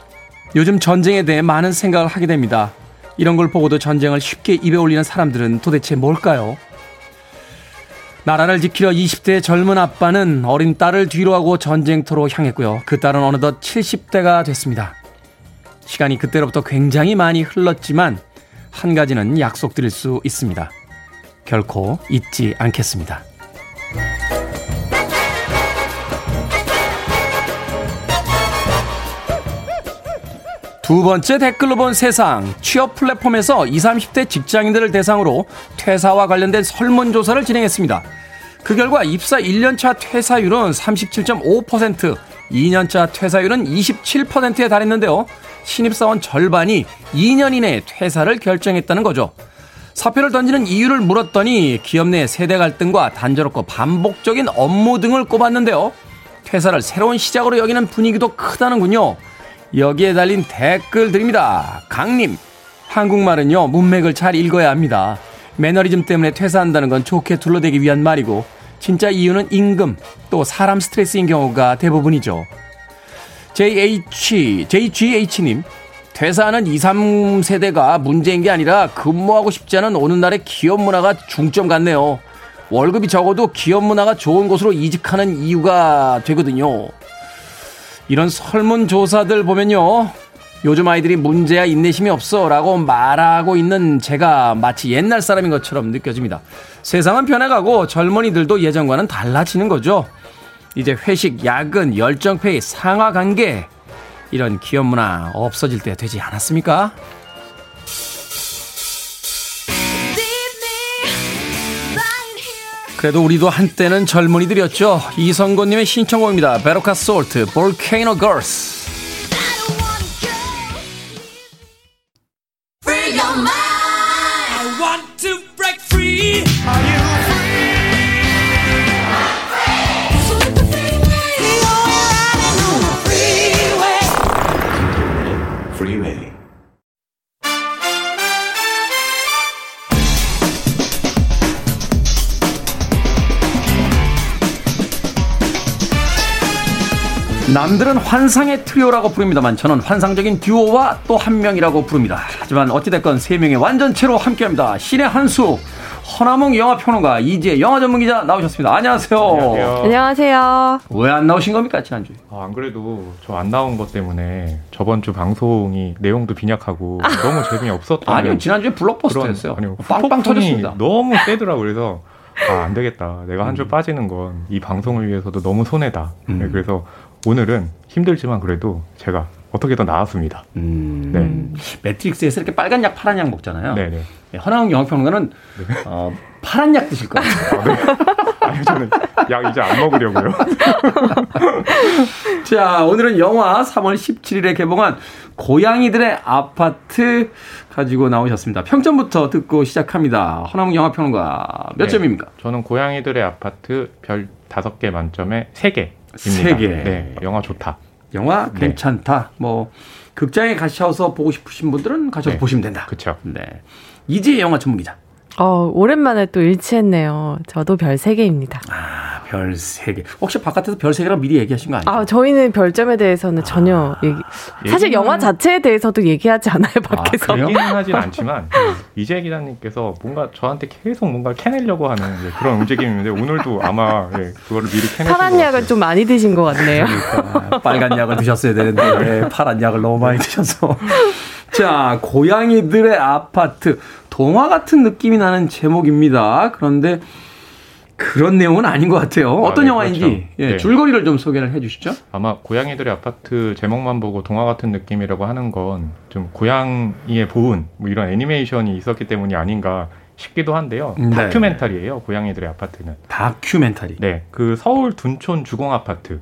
요즘 전쟁에 대해 많은 생각을 하게 됩니다. 이런 걸 보고도 전쟁을 쉽게 입에 올리는 사람들은 도대체 뭘까요? 나라를 지키려 20대의 젊은 아빠는 어린 딸을 뒤로하고 전쟁터로 향했고요. 그 딸은 어느덧 70대가 됐습니다. 시간이 그때로부터 굉장히 많이 흘렀지만 한 가지는 약속드릴 수 있습니다. 결코 잊지 않겠습니다. 두 번째 댓글로 본 세상. 취업 플랫폼에서 20, 30대 직장인들을 대상으로 퇴사와 관련된 설문조사를 진행했습니다. 그 결과 입사 1년차 퇴사율은 37.5%, 2년차 퇴사율은 27%에 달했는데요. 신입사원 절반이 2년 이내에 퇴사를 결정했다는 거죠. 사표를 던지는 이유를 물었더니 기업 내 세대 갈등과 단조롭고 반복적인 업무 등을 꼽았는데요. 퇴사를 새로운 시작으로 여기는 분위기도 크다는군요. 여기에 달린 댓글들입니다. 강님, 한국말은요, 문맥을 잘 읽어야 합니다. 매너리즘 때문에 퇴사한다는 건 좋게 둘러대기 위한 말이고, 진짜 이유는 임금, 또 사람 스트레스인 경우가 대부분이죠. JH, JGH님, 퇴사하는 2, 3세대가 문제인 게 아니라 근무하고 싶지 않은 오늘날의 기업 문화가 중점 같네요. 월급이 적어도 기업 문화가 좋은 곳으로 이직하는 이유가 되거든요. 이런 설문조사들 보면요. 요즘 아이들이 문제야 인내심이 없어 라고 말하고 있는 제가 마치 옛날 사람인 것처럼 느껴집니다. 세상은 변해가고 젊은이들도 예전과는 달라지는 거죠. 이제 회식, 야근, 열정페이, 상하 관계 이런 기업 문화 없어질 때 되지 않았습니까? 그래도 우리도 한때는 젊은이들이었죠. 이성곤님의 신청곡입니다. 베로카 솔트, 볼케이노 걸스. 남들은 환상의 트리오라고 부릅니다만 저는 환상적인 듀오와 또 한 명이라고 부릅니다. 하지만 어찌됐건 세 명의 완전체로 함께합니다. 신의 한수 허나몽 영화평론가 이지혜 영화 전문기자 나오셨습니다. 안녕하세요. 안녕하세요. 안녕하세요. 왜 안 나오신 겁니까 지난주에? 아, 안 그래도 저 안 나온 것 때문에 저번 주 방송이 내용도 빈약하고 너무 [LAUGHS] 재미 없었던 아니요 지난주에 블록버스터였어요. 아니요 빵빵 터졌습니다. 너무 세더라고 그래서 아, 안 되겠다. 내가 한주 음. 빠지는 건 이 방송을 위해서도 너무 손해다. 음. 네, 그래서 오늘은 힘들지만 그래도 제가 어떻게든 나왔습니다. 음. 네. 매트릭스에서 이렇게 빨간 약, 파란 약 먹잖아요. 네네. 네, 허나웅 영화평론가는 네. 어, 파란 약 드실 거예요. 아, 네. [LAUGHS] 아니, 저는 약 이제 안 먹으려고요. [LAUGHS] 자, 오늘은 영화 3월 17일에 개봉한 고양이들의 아파트 가지고 나오셨습니다. 평점부터 듣고 시작합니다. 허나웅 영화평론가 몇 네. 점입니까? 저는 고양이들의 아파트 별 5개 만점에 3개. 세 개. 네, 영화 좋다. 영화 네. 괜찮다. 뭐 극장에 가셔서 보고 싶으신 분들은 가셔서 네. 보시면 된다. 그렇죠. 네. 이제 영화 전문 기자. 어, 오랜만에 또 일치했네요. 저도 별 3개입니다. 아, 별 3개. 혹시 바깥에서 별 3개라고 미리 얘기하신 거 아니에요? 아, 저희는 별점에 대해서는 전혀 아, 얘기, 사실 얘기는... 영화 자체에 대해서도 얘기하지 않아요, 아, 밖에서. 아, 얘기는 하진 않지만, 이재 기자님께서 뭔가 저한테 계속 뭔가 캐내려고 하는 그런 움직임인데, 오늘도 아마 예, 그거를 미리 캐내신 파란 약을 좀 많이 드신 것 같네요. 그러니까, [LAUGHS] 빨간 약을 드셨어야 되는데, 예, 파란 약을 너무 많이 드셔서. 자, 고양이들의 아파트. 동화 같은 느낌이 나는 제목입니다. 그런데 그런 내용은 아닌 것 같아요. 아, 어떤 네, 영화인지 그렇죠. 예, 네. 줄거리를 좀 소개를 해주시죠. 아마 고양이들의 아파트 제목만 보고 동화 같은 느낌이라고 하는 건 좀 고양이의 보은 뭐 이런 애니메이션이 있었기 때문이 아닌가 싶기도 한데요. 네. 다큐멘터리예요. 고양이들의 아파트는. 다큐멘터리. 네, 그 서울 둔촌 주공 아파트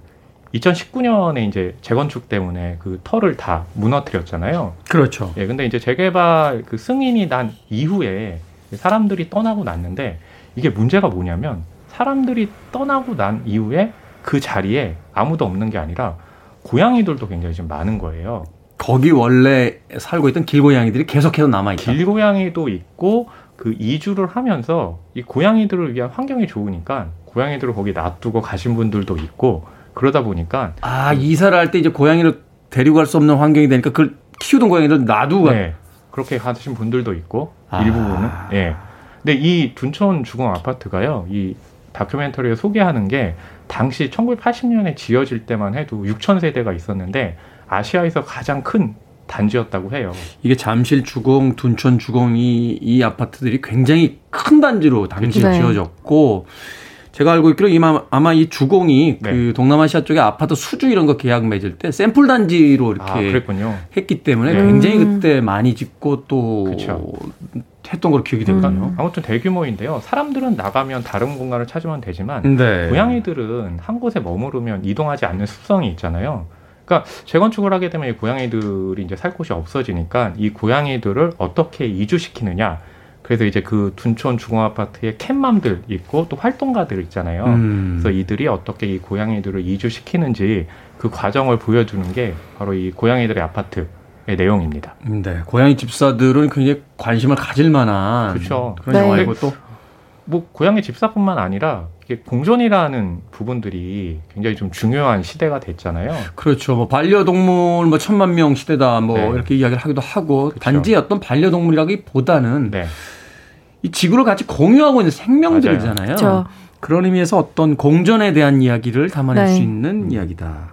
2019년에 이제 재건축 때문에 그 터를 다 무너뜨렸잖아요. 그렇죠. 예, 근데 이제 재개발 그 승인이 난 이후에 사람들이 떠나고 났는데 이게 문제가 뭐냐면 사람들이 떠나고 난 이후에 그 자리에 아무도 없는 게 아니라 고양이들도 굉장히 좀 많은 거예요. 거기 원래 살고 있던 길고양이들이 계속해서 남아 있다. 길고양이도 있고 그 이주를 하면서 이 고양이들을 위한 환경이 좋으니까 고양이들을 거기 놔두고 가신 분들도 있고 그러다 보니까 아, 이사를 할 때 이제 고양이를 데리고 갈 수 없는 환경이 되니까 그걸 키우던 고양이를 놔두고 가- 네, 그렇게 가신 분들도 있고 아. 일부분은 예. 근데 이 둔촌 주공 아파트가요. 이 다큐멘터리에 소개하는 게 당시 1980년에 지어질 때만 해도 6천 세대가 있었는데 아시아에서 가장 큰 단지였다고 해요. 이게 잠실 주공, 둔촌 주공 이 이 아파트들이 굉장히 큰 단지로 당시에 네. 지어졌고 제가 알고 있기로 이마- 아마 이 주공이 네. 그 동남아시아 쪽에 아파트 수주 이런 거 계약 맺을 때 샘플 단지로 이렇게 아, 그랬군요. 했기 때문에 네. 굉장히 음. 그때 많이 짓고 또 그쵸. 했던 걸로 기억이 되거든요. 아무튼 대규모인데요. 사람들은 나가면 다른 공간을 찾으면 되지만 네. 고양이들은 한 곳에 머무르면 이동하지 않는 습성이 있잖아요. 그러니까 재건축을 하게 되면 이 고양이들이 이제 살 곳이 없어지니까 이 고양이들을 어떻게 이주시키느냐. 그래서 이제 그 둔촌 주공아파트에 캣맘들 있고 또 활동가들 있잖아요. 음. 그래서 이들이 어떻게 이 고양이들을 이주시키는지 그 과정을 보여주는 게 바로 이 고양이들의 아파트의 내용입니다. 네. 고양이 집사들은 굉장히 관심을 가질 만한 그쵸. 그런 네. 영화이고 또 뭐 고양이 집사뿐만 아니라 이게 공존이라는 부분들이 굉장히 좀 중요한 시대가 됐잖아요. 그렇죠. 뭐 반려동물 뭐 천만 명 시대다 뭐 네. 이렇게 이야기를 하기도 하고 그쵸. 단지 어떤 반려동물이라기보다는 네. 이 지구를 같이 공유하고 있는 생명들이잖아요. 저 그런 의미에서 어떤 공존에 대한 이야기를 담아낼 네. 수 있는 이야기다.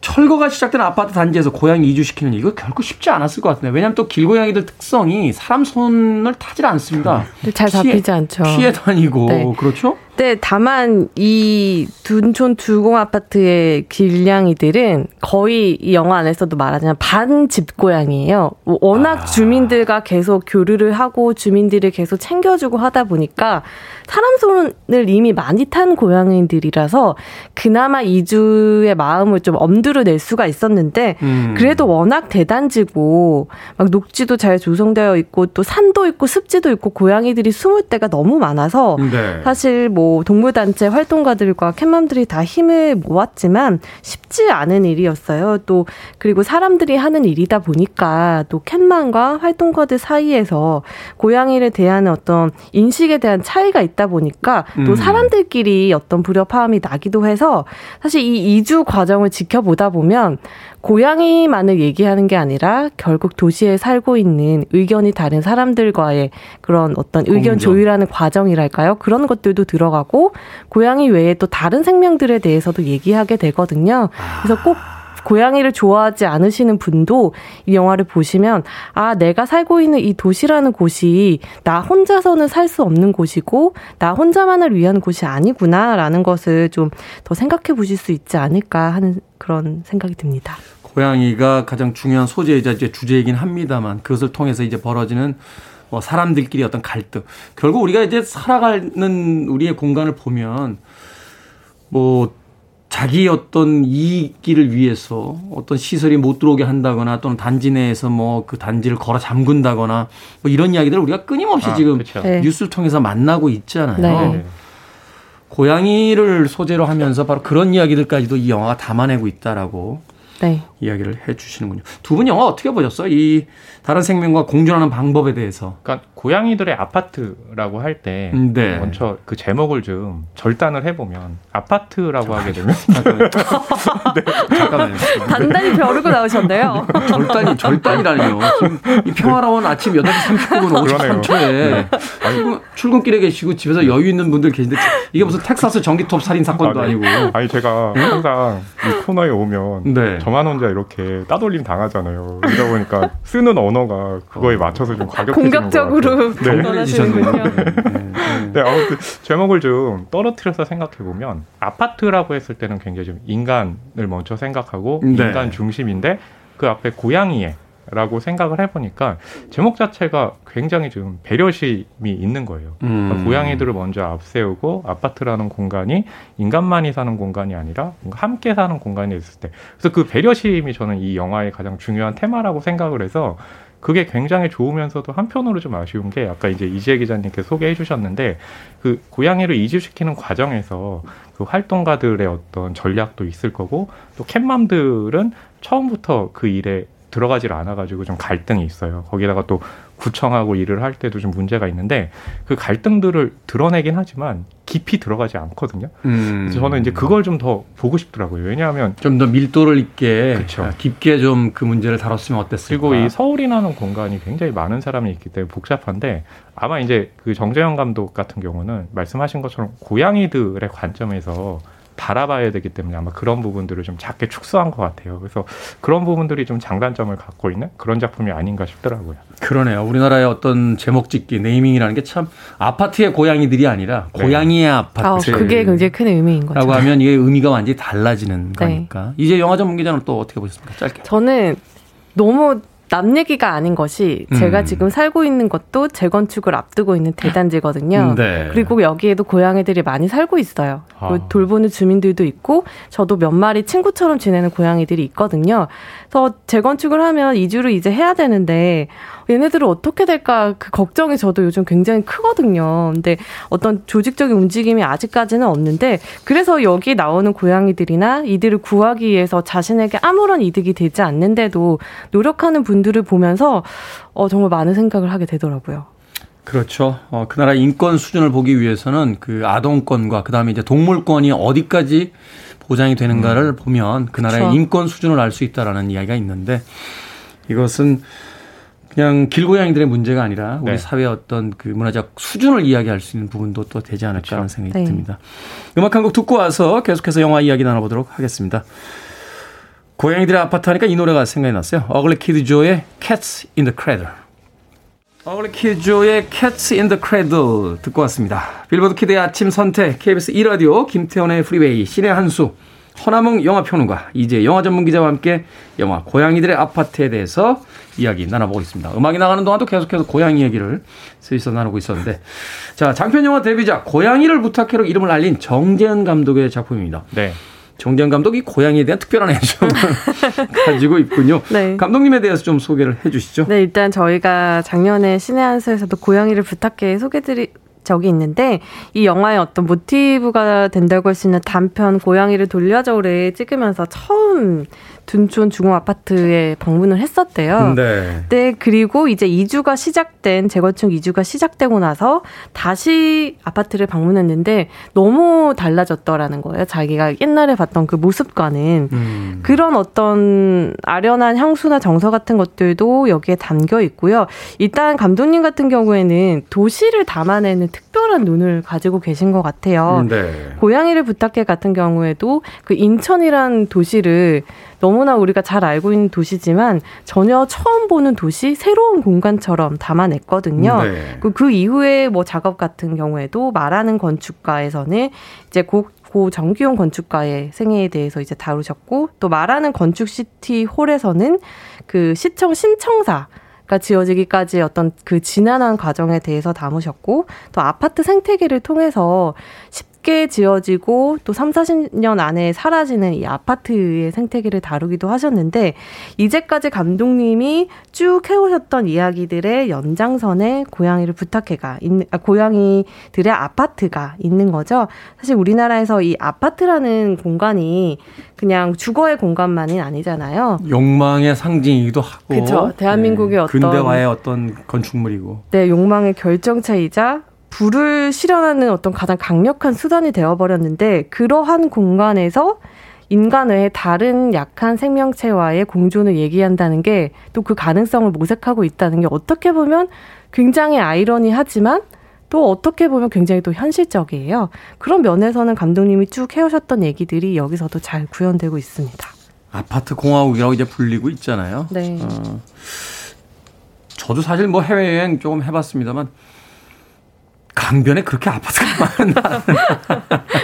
철거가 시작된 아파트 단지에서 고양이 이주시키는 이거 결코 쉽지 않았을 것 같은데 왜냐하면 또 길고양이들 특성이 사람 손을 타질 않습니다. 잘 잡히지 않죠. 피해 다니고 네. 그렇죠? 네, 다만 이 둔촌 주공 아파트의 길냥이들은 거의 이 영화 안에서도 말하자면 반 집고양이에요. 뭐 워낙 주민들과 계속 교류를 하고 주민들을 계속 챙겨주고 하다 보니까 사람 손을 이미 많이 탄 고양이들이라서 그나마 이주의 마음을 좀 엄두를 낼 수가 있었는데 음. 그래도 워낙 대단지고 막 녹지도 잘 조성되어 있고 또 산도 있고 습지도 있고 고양이들이 숨을 데가 너무 많아서 네. 사실 뭐 동물단체 활동가들과 캣맘들이 다 힘을 모았지만 쉽지 않은 일이었어요. 또 그리고 사람들이 하는 일이다 보니까 또 캣맘과 활동가들 사이에서 고양이를 대하는 어떤 인식에 대한 차이가 있다 보니까 또 음. 사람들끼리 어떤 불협화음이 나기도 해서 사실 이 이주 과정을 지켜보다 보면 고양이만을 얘기하는 게 아니라 결국 도시에 살고 있는 의견이 다른 사람들과의 그런 어떤 의견 공존. 조율하는 과정이랄까요? 그런 것들도 들어가고 고양이 외에 또 다른 생명들에 대해서도 얘기하게 되거든요. 그래서 꼭 고양이를 좋아하지 않으시는 분도 이 영화를 보시면 아 내가 살고 있는 이 도시라는 곳이 나 혼자서는 살 수 없는 곳이고 나 혼자만을 위한 곳이 아니구나라는 것을 좀 더 생각해 보실 수 있지 않을까 하는 그런 생각이 듭니다. 고양이가 가장 중요한 소재이자 이제 주제이긴 합니다만 그것을 통해서 이제 벌어지는 뭐 사람들끼리 어떤 갈등. 결국 우리가 이제 살아가는 우리의 공간을 보면 뭐 자기 어떤 이익기를 위해서 어떤 시설이 못 들어오게 한다거나 또는 단지 내에서 뭐 그 단지를 걸어 잠근다거나 뭐 이런 이야기들을 우리가 끊임없이 아, 지금 그렇죠. 네. 뉴스를 통해서 만나고 있잖아요. 네. 네. 고양이를 소재로 하면서 바로 그런 이야기들까지도 이 영화가 담아내고 있다라고 네. 이야기를 해 주시는군요. 두 분 영화 어떻게 보셨어요? 이 다른 생명과 공존하는 방법에 대해서. 그러니까 고양이들의 아파트라고 할때 음, 네. 먼저 그 제목을 좀 절단을 해보면 아파트라고 하게 되면 잠깐만요. [LAUGHS] 잠깐만요. 단단히 벼르고 나오셨네요. [LAUGHS] 절단이 절단이라니요. 지금 이 평화로운 아침 8시 39분 그러네요. 53초에 출근, 출근길에 계시고 집에서 여유 있는 분들 계신데 이게 무슨 텍사스 전기톱 살인 사건도 아, 네. 아니고. 아니 제가 항상 이 코너에 오면 네. 저만 혼자 이렇게 따돌림 당하잖아요. 그러다 보니까 쓰는 언어가 그거에 맞춰서 좀 과격해지는 것 공격적으로. 네. 네, 네, 네. 네, 아무튼 제목을 좀 떨어뜨려서 생각해 보면 아파트라고 했을 때는 굉장히 좀 인간을 먼저 생각하고 네. 인간 중심인데 그 앞에 고양이의 라고 생각을 해보니까 제목 자체가 굉장히 좀 배려심이 있는 거예요. 그러니까 음. 고양이들을 먼저 앞세우고 아파트라는 공간이 인간만이 사는 공간이 아니라 함께 사는 공간이 있을 때. 그래서 그 배려심이 저는 이 영화의 가장 중요한 테마라고 생각을 해서 그게 굉장히 좋으면서도 한편으로 좀 아쉬운 게 아까 이제 이재 기자님께서 소개해 주셨는데 그 고양이를 이주시키는 과정에서 그 활동가들의 어떤 전략도 있을 거고 또 캣맘들은 처음부터 그 일에 들어가질 않아가지고 좀 갈등이 있어요. 거기다가 또 구청하고 일을 할 때도 좀 문제가 있는데 그 갈등들을 드러내긴 하지만 깊이 들어가지 않거든요. 음. 그래서 저는 이제 그걸 좀 더 보고 싶더라고요. 왜냐하면 좀 더 밀도를 있게 그쵸. 아, 깊게 좀 그 문제를 다뤘으면 어땠을까? 그리고 이 서울이라는 공간이 굉장히 많은 사람이 있기 때문에 복잡한데 아마 이제 그 정재영 감독 같은 경우는 말씀하신 것처럼 고양이들의 관점에서 바라봐야 되기 때문에 아마 그런 부분들을 좀 작게 축소한 것 같아요. 그래서 그런 부분들이 좀 장단점을 갖고 있는 그런 작품이 아닌가 싶더라고요. 그러네요. 우리나라의 어떤 제목 짓기, 네이밍이라는 게 참 아파트의 고양이들이 아니라 네. 고양이의 아, 아파트. 그게 굉장히 큰 의미인 거죠. 라고 하면 이게 의미가 완전히 달라지는 네. 거니까. 이제 영화 전문 기자는 또 어떻게 보셨습니까? 짧게. 저는 너무 남 얘기가 아닌 것이 제가 음. 지금 살고 있는 것도 재건축을 앞두고 있는 대단지거든요. 네. 그리고 여기에도 고양이들이 많이 살고 있어요. 아. 돌보는 주민들도 있고 저도 몇 마리 친구처럼 지내는 고양이들이 있거든요. 그래서 재건축을 하면 이주를 이제 해야 되는데 얘네들은 어떻게 될까 그 걱정이 저도 요즘 굉장히 크거든요. 근데 어떤 조직적인 움직임이 아직까지는 없는데 그래서 여기 나오는 고양이들이나 이들을 구하기 위해서 자신에게 아무런 이득이 되지 않는데도 노력하는 분들을 보면서 어, 정말 많은 생각을 하게 되더라고요. 그렇죠. 어, 그 나라 인권 수준을 보기 위해서는 그 아동권과 그 다음에 이제 동물권이 어디까지 보장이 되는가를 보면 그 나라의 그렇죠. 인권 수준을 알 수 있다라는 이야기가 있는데 이것은 그냥 길고양이들의 문제가 아니라 우리 네. 사회의 어떤 그 문화적 수준을 이야기할 수 있는 부분도 또 되지 않을까 하는 생각이 네. 듭니다. 음악 한 곡 듣고 와서 계속해서 영화 이야기 나눠보도록 하겠습니다. 고양이들의 아파트 하니까 이 노래가 생각이 났어요. 어글리 키드 조의 Cats in the Cradle. Cats in the Cradle 듣고 왔습니다. 빌보드 키드의 아침 선택, KBS 2라디오, 김태훈의 프리웨이, 신의 한수, 허남웅 영화평론가, 이제 영화 전문 기자와 함께 영화 고양이들의 아파트에 대해서 이야기 나눠보고 있습니다. 음악이 나가는 동안도 계속해서 고양이 얘기를 스위스 나누고 있었는데, 자, 장편 영화 데뷔작, 고양이를 부탁해로 이름을 알린 정재현 감독의 작품입니다. 네. 정재현 감독이 고양이에 대한 특별한 애정을 [LAUGHS] 가지고 있군요. 네. 감독님에 대해서 좀 소개를 해 주시죠. 네, 일단 저희가 작년에 신의 한수에서도 고양이를 부탁해 소개드리 적이 있는데 이 영화의 어떤 모티브가 된다고 할 수 있는 단편 고양이를 돌려줘를 찍으면서 처음 둔촌 중호 아파트에 방문을 했었대요. 네. 네, 그리고 이제 이주가 시작된 재건축 이주가 시작되고 나서 다시 아파트를 방문했는데 너무 달라졌더라는 거예요. 자기가 옛날에 봤던 그 모습과는 음. 그런 어떤 아련한 향수나 정서 같은 것들도 여기에 담겨 있고요. 일단 감독님 같은 경우에는 도시를 담아내는 특 별한 눈을 가지고 계신 것 같아요. 네. 고양이를 부탁해 같은 경우에도 그 인천이란 도시를 너무나 우리가 잘 알고 있는 도시지만 전혀 처음 보는 도시, 새로운 공간처럼 담아냈거든요. 네. 그, 그 이후에 뭐 작업 같은 경우에도 말하는 건축가에서는 이제 고, 고 정기용 건축가의 생애에 대해서 이제 다루셨고 또 말하는 건축 시티 홀에서는 그 시청 신청사 가 지어지기까지 어떤 그 지난한 과정에 대해서 담으셨고 또 아파트 생태계를 통해서 쉽게 지어지고 또 3, 40년 안에 사라지는 이 아파트의 생태계를 다루기도 하셨는데 이제까지 감독님이 쭉 해오셨던 이야기들의 연장선에 고양이를 부탁해가 있는 아, 고양이들의 아파트가 있는 거죠. 사실 우리나라에서 이 아파트라는 공간이 그냥 주거의 공간만이 아니잖아요. 욕망의 상징이기도 하고. 그쵸. 대한민국의 어떤- 근대화의 어떤 건축물이고. 내 욕망의 결정체이자 불을 실현하는 어떤 가장 강력한 수단이 되어버렸는데 그러한 공간에서 인간 외에 다른 약한 생명체와의 공존을 얘기한다는 게 또 그 가능성을 모색하고 있다는 게 어떻게 보면 굉장히 아이러니하지만 또 어떻게 보면 굉장히 또 현실적이에요. 그런 면에서는 감독님이 쭉 해오셨던 얘기들이 여기서도 잘 구현되고 있습니다. 아파트 공화국이라고 이제 불리고 있잖아요. 네. 어, 저도 사실 뭐 해외여행 조금 해봤습니다만 강변에 그렇게 아파트가 [LAUGHS] 많나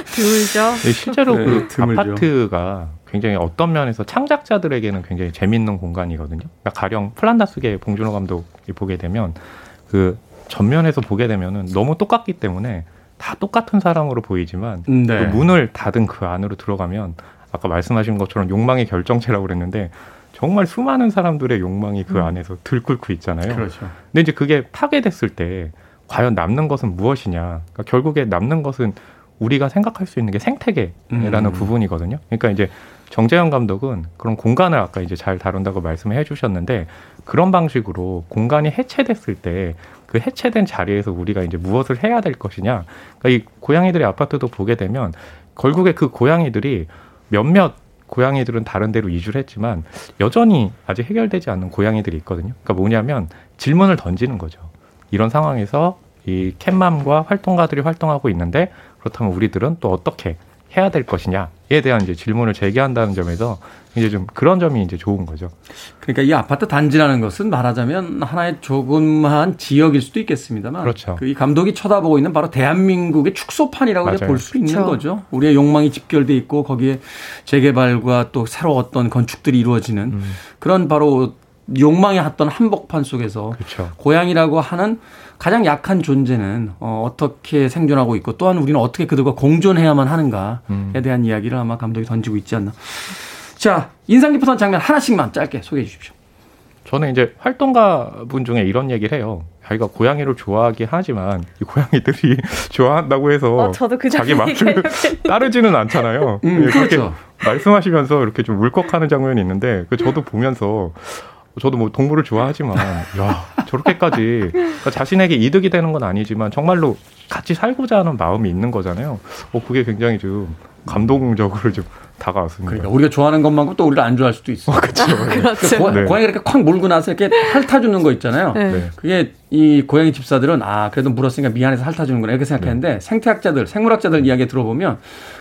드물죠. 네, 실제로 네, 그 드물죠. 아파트가 굉장히 어떤 면에서 창작자들에게는 굉장히 재밌는 공간이거든요. 그러니까 가령 플란다스계 봉준호 감독이 보게 되면 그 전면에서 보게 되면은 너무 똑같기 때문에 다 똑같은 사람으로 보이지만 네. 그 문을 닫은 그 안으로 들어가면 아까 말씀하신 것처럼 욕망의 결정체라고 그랬는데 정말 수많은 사람들의 욕망이 그 안에서 들끓고 있잖아요. 그렇죠. 근데 이제 그게 파괴됐을 때 과연 남는 것은 무엇이냐? 그러니까 결국에 남는 것은 우리가 생각할 수 있는 게 생태계라는 음. 부분이거든요. 그러니까 이제 정재현 감독은 그런 공간을 아까 이제 잘 다룬다고 말씀해 주셨는데 그런 방식으로 공간이 해체됐을 때 그 해체된 자리에서 우리가 이제 무엇을 해야 될 것이냐. 그러니까 이 고양이들의 아파트도 보게 되면 결국에 그 고양이들이 몇몇 고양이들은 다른 데로 이주를 했지만 여전히 아직 해결되지 않는 고양이들이 있거든요. 그러니까 뭐냐면 질문을 던지는 거죠. 이런 상황에서 이 캣맘과 활동가들이 활동하고 있는데 그렇다면 우리들은 또 어떻게 해야 될 것이냐에 대한 이제 질문을 제기한다는 점에서 이제 좀 그런 점이 이제 좋은 거죠. 그러니까 이 아파트 단지라는 것은 말하자면 하나의 조그마한 지역일 수도 있겠습니다만 그렇죠. 그 이 감독이 쳐다보고 있는 바로 대한민국의 축소판이라고 맞아요. 볼수 있는 그렇죠. 거죠. 우리의 욕망이 집결돼 있고 거기에 재개발과 또 새로 어떤 건축들이 이루어지는 음. 그런 바로 욕망의 어떤 한복판 속에서 그렇죠. 고양이라고 하는 가장 약한 존재는 어, 어떻게 생존하고 있고 또한 우리는 어떻게 그들과 공존해야만 하는가에 음. 대한 이야기를 아마 감독이 던지고 있지 않나. 자, 인상 깊었던 장면 하나씩만 짧게 소개해 주십시오. 저는 이제 활동가 분 중에 이런 얘기를 해요. 자기가 고양이를 좋아하긴 하지만 이 고양이들이 [LAUGHS] 좋아한다고 해서 어, 저도 그 자기 얘기하려고 따르지는 않잖아요. 음, 예, 그렇게 그렇죠. 말씀하시면서 이렇게 좀 울컥하는 장면이 있는데 그 저도 보면서 저도 뭐 동물을 좋아하지만 야 저렇게까지 그러니까 자신에게 이득이 되는 건 아니지만 정말로 같이 살고자 하는 마음이 있는 거잖아요. 어 그게 굉장히 좀 감동적으로 좀 다가왔습니다. 그러니까 우리가 좋아하는 것만큼 또 우리를 안 좋아할 수도 있어. [LAUGHS] 그렇죠. 그렇죠. 고, 네. 양이 이렇게 콱 몰고 나서 이렇게 핥아주는 거 있잖아요. 네. 네. 그게 이 고양이 집사들은 아 그래도 물었으니까 미안해서 핥아주는구나 이렇게 생각했는데 네. 생태학자들, 생물학자들 이야기 들어보면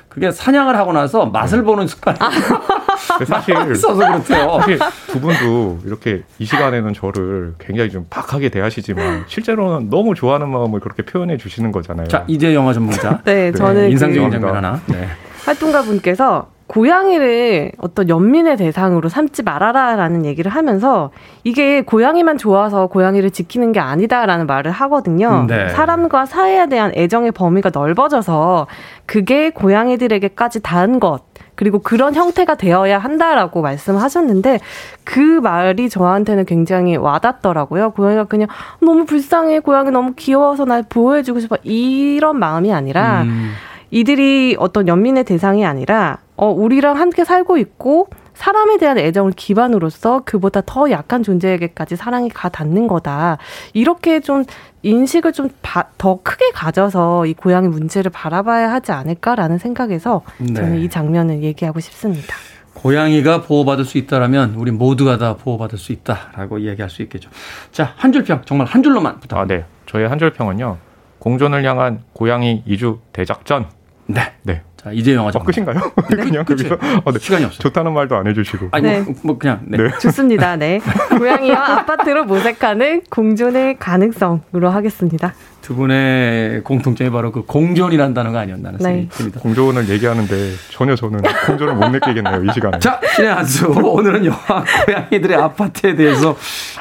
그게 사냥을 하고 나서 맛을 보는 습관이 근데 사실 [LAUGHS] 있어서 그렇대요. 사실 두 분도 이렇게 이 시간에는 저를 굉장히 좀 박하게 대하시지만 실제로는 너무 좋아하는 마음을 그렇게 표현해 주시는 거잖아요. 자 이제 영화 전문가 [LAUGHS] 네, 저는 인상적인 그 장면 하나. 네. 활동가 분께서 고양이를 어떤 연민의 대상으로 삼지 말아라라는 얘기를 하면서 이게 고양이만 좋아서 고양이를 지키는 게 아니다라는 말을 하거든요. 네. 사람과 사회에 대한 애정의 범위가 넓어져서 그게 고양이들에게까지 닿은 것 그리고 그런 형태가 되어야 한다라고 말씀하셨는데 그 말이 저한테는 굉장히 와닿더라고요. 고양이가 그냥 너무 불쌍해, 고양이 너무 귀여워서 날 보호해주고 싶어 이런 마음이 아니라 음, 이들이 어떤 연민의 대상이 아니라 어 우리랑 함께 살고 있고 사람에 대한 애정을 기반으로서 그보다 더 약한 존재에게까지 사랑이 가 닿는 거다. 이렇게 좀 인식을 좀 더 크게 가져서 이 고양이 문제를 바라봐야 하지 않을까라는 생각에서 네. 저는 이 장면을 얘기하고 싶습니다. 고양이가 보호받을 수 있다라면 우리 모두가 다 보호받을 수 있다라고 이야기할 수 있겠죠. 자 한 줄평 정말 한 줄로만 부탁. 아, 네. 저의 한 줄 평은요. 공존을 향한 고양이 이주 대작전. 네. 네. 자 이제 영화 어, 전문가. 끝인가요? 네. [LAUGHS] 그냥 그치. 거기서 어, 네. 시간이 없어. 좋다는 말도 안 해주시고. 아니 네. 뭐, 뭐 그냥 네. 네. [LAUGHS] 좋습니다. 네. 고양이와 아파트로 모색하는 공존의 가능성으로 하겠습니다. 두 분의 공통점이 바로 그 공존이라는 단어가 아니었나 하는 네. 생각이 듭니다. 공존을 얘기하는데 전혀 저는 공존을 못 느끼겠네요 이 시간에. 자, 신의 한수. 오늘은 영화 고양이들의 아파트에 대해서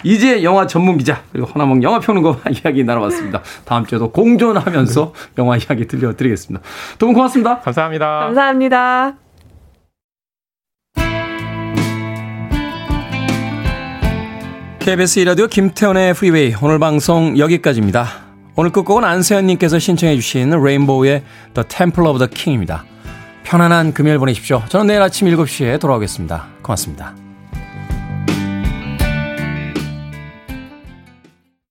이제 영화 전문 기자 그리고 허나몽 영화 평론가와 [LAUGHS] 이야기 나눠봤습니다. 다음 주에도 공존하면서 영화 이야기 들려드리겠습니다. 두 분 고맙습니다. 감사합니다. 감사합니다. KBS 이라디오 김태훈의 프리웨이 오늘 방송 여기까지입니다. 오늘 끝곡은 안세현님께서 신청해 주신 레인보우의 The Temple of the King입니다. 편안한 금요일 보내십시오. 저는 내일 아침 7시에 돌아오겠습니다. 고맙습니다.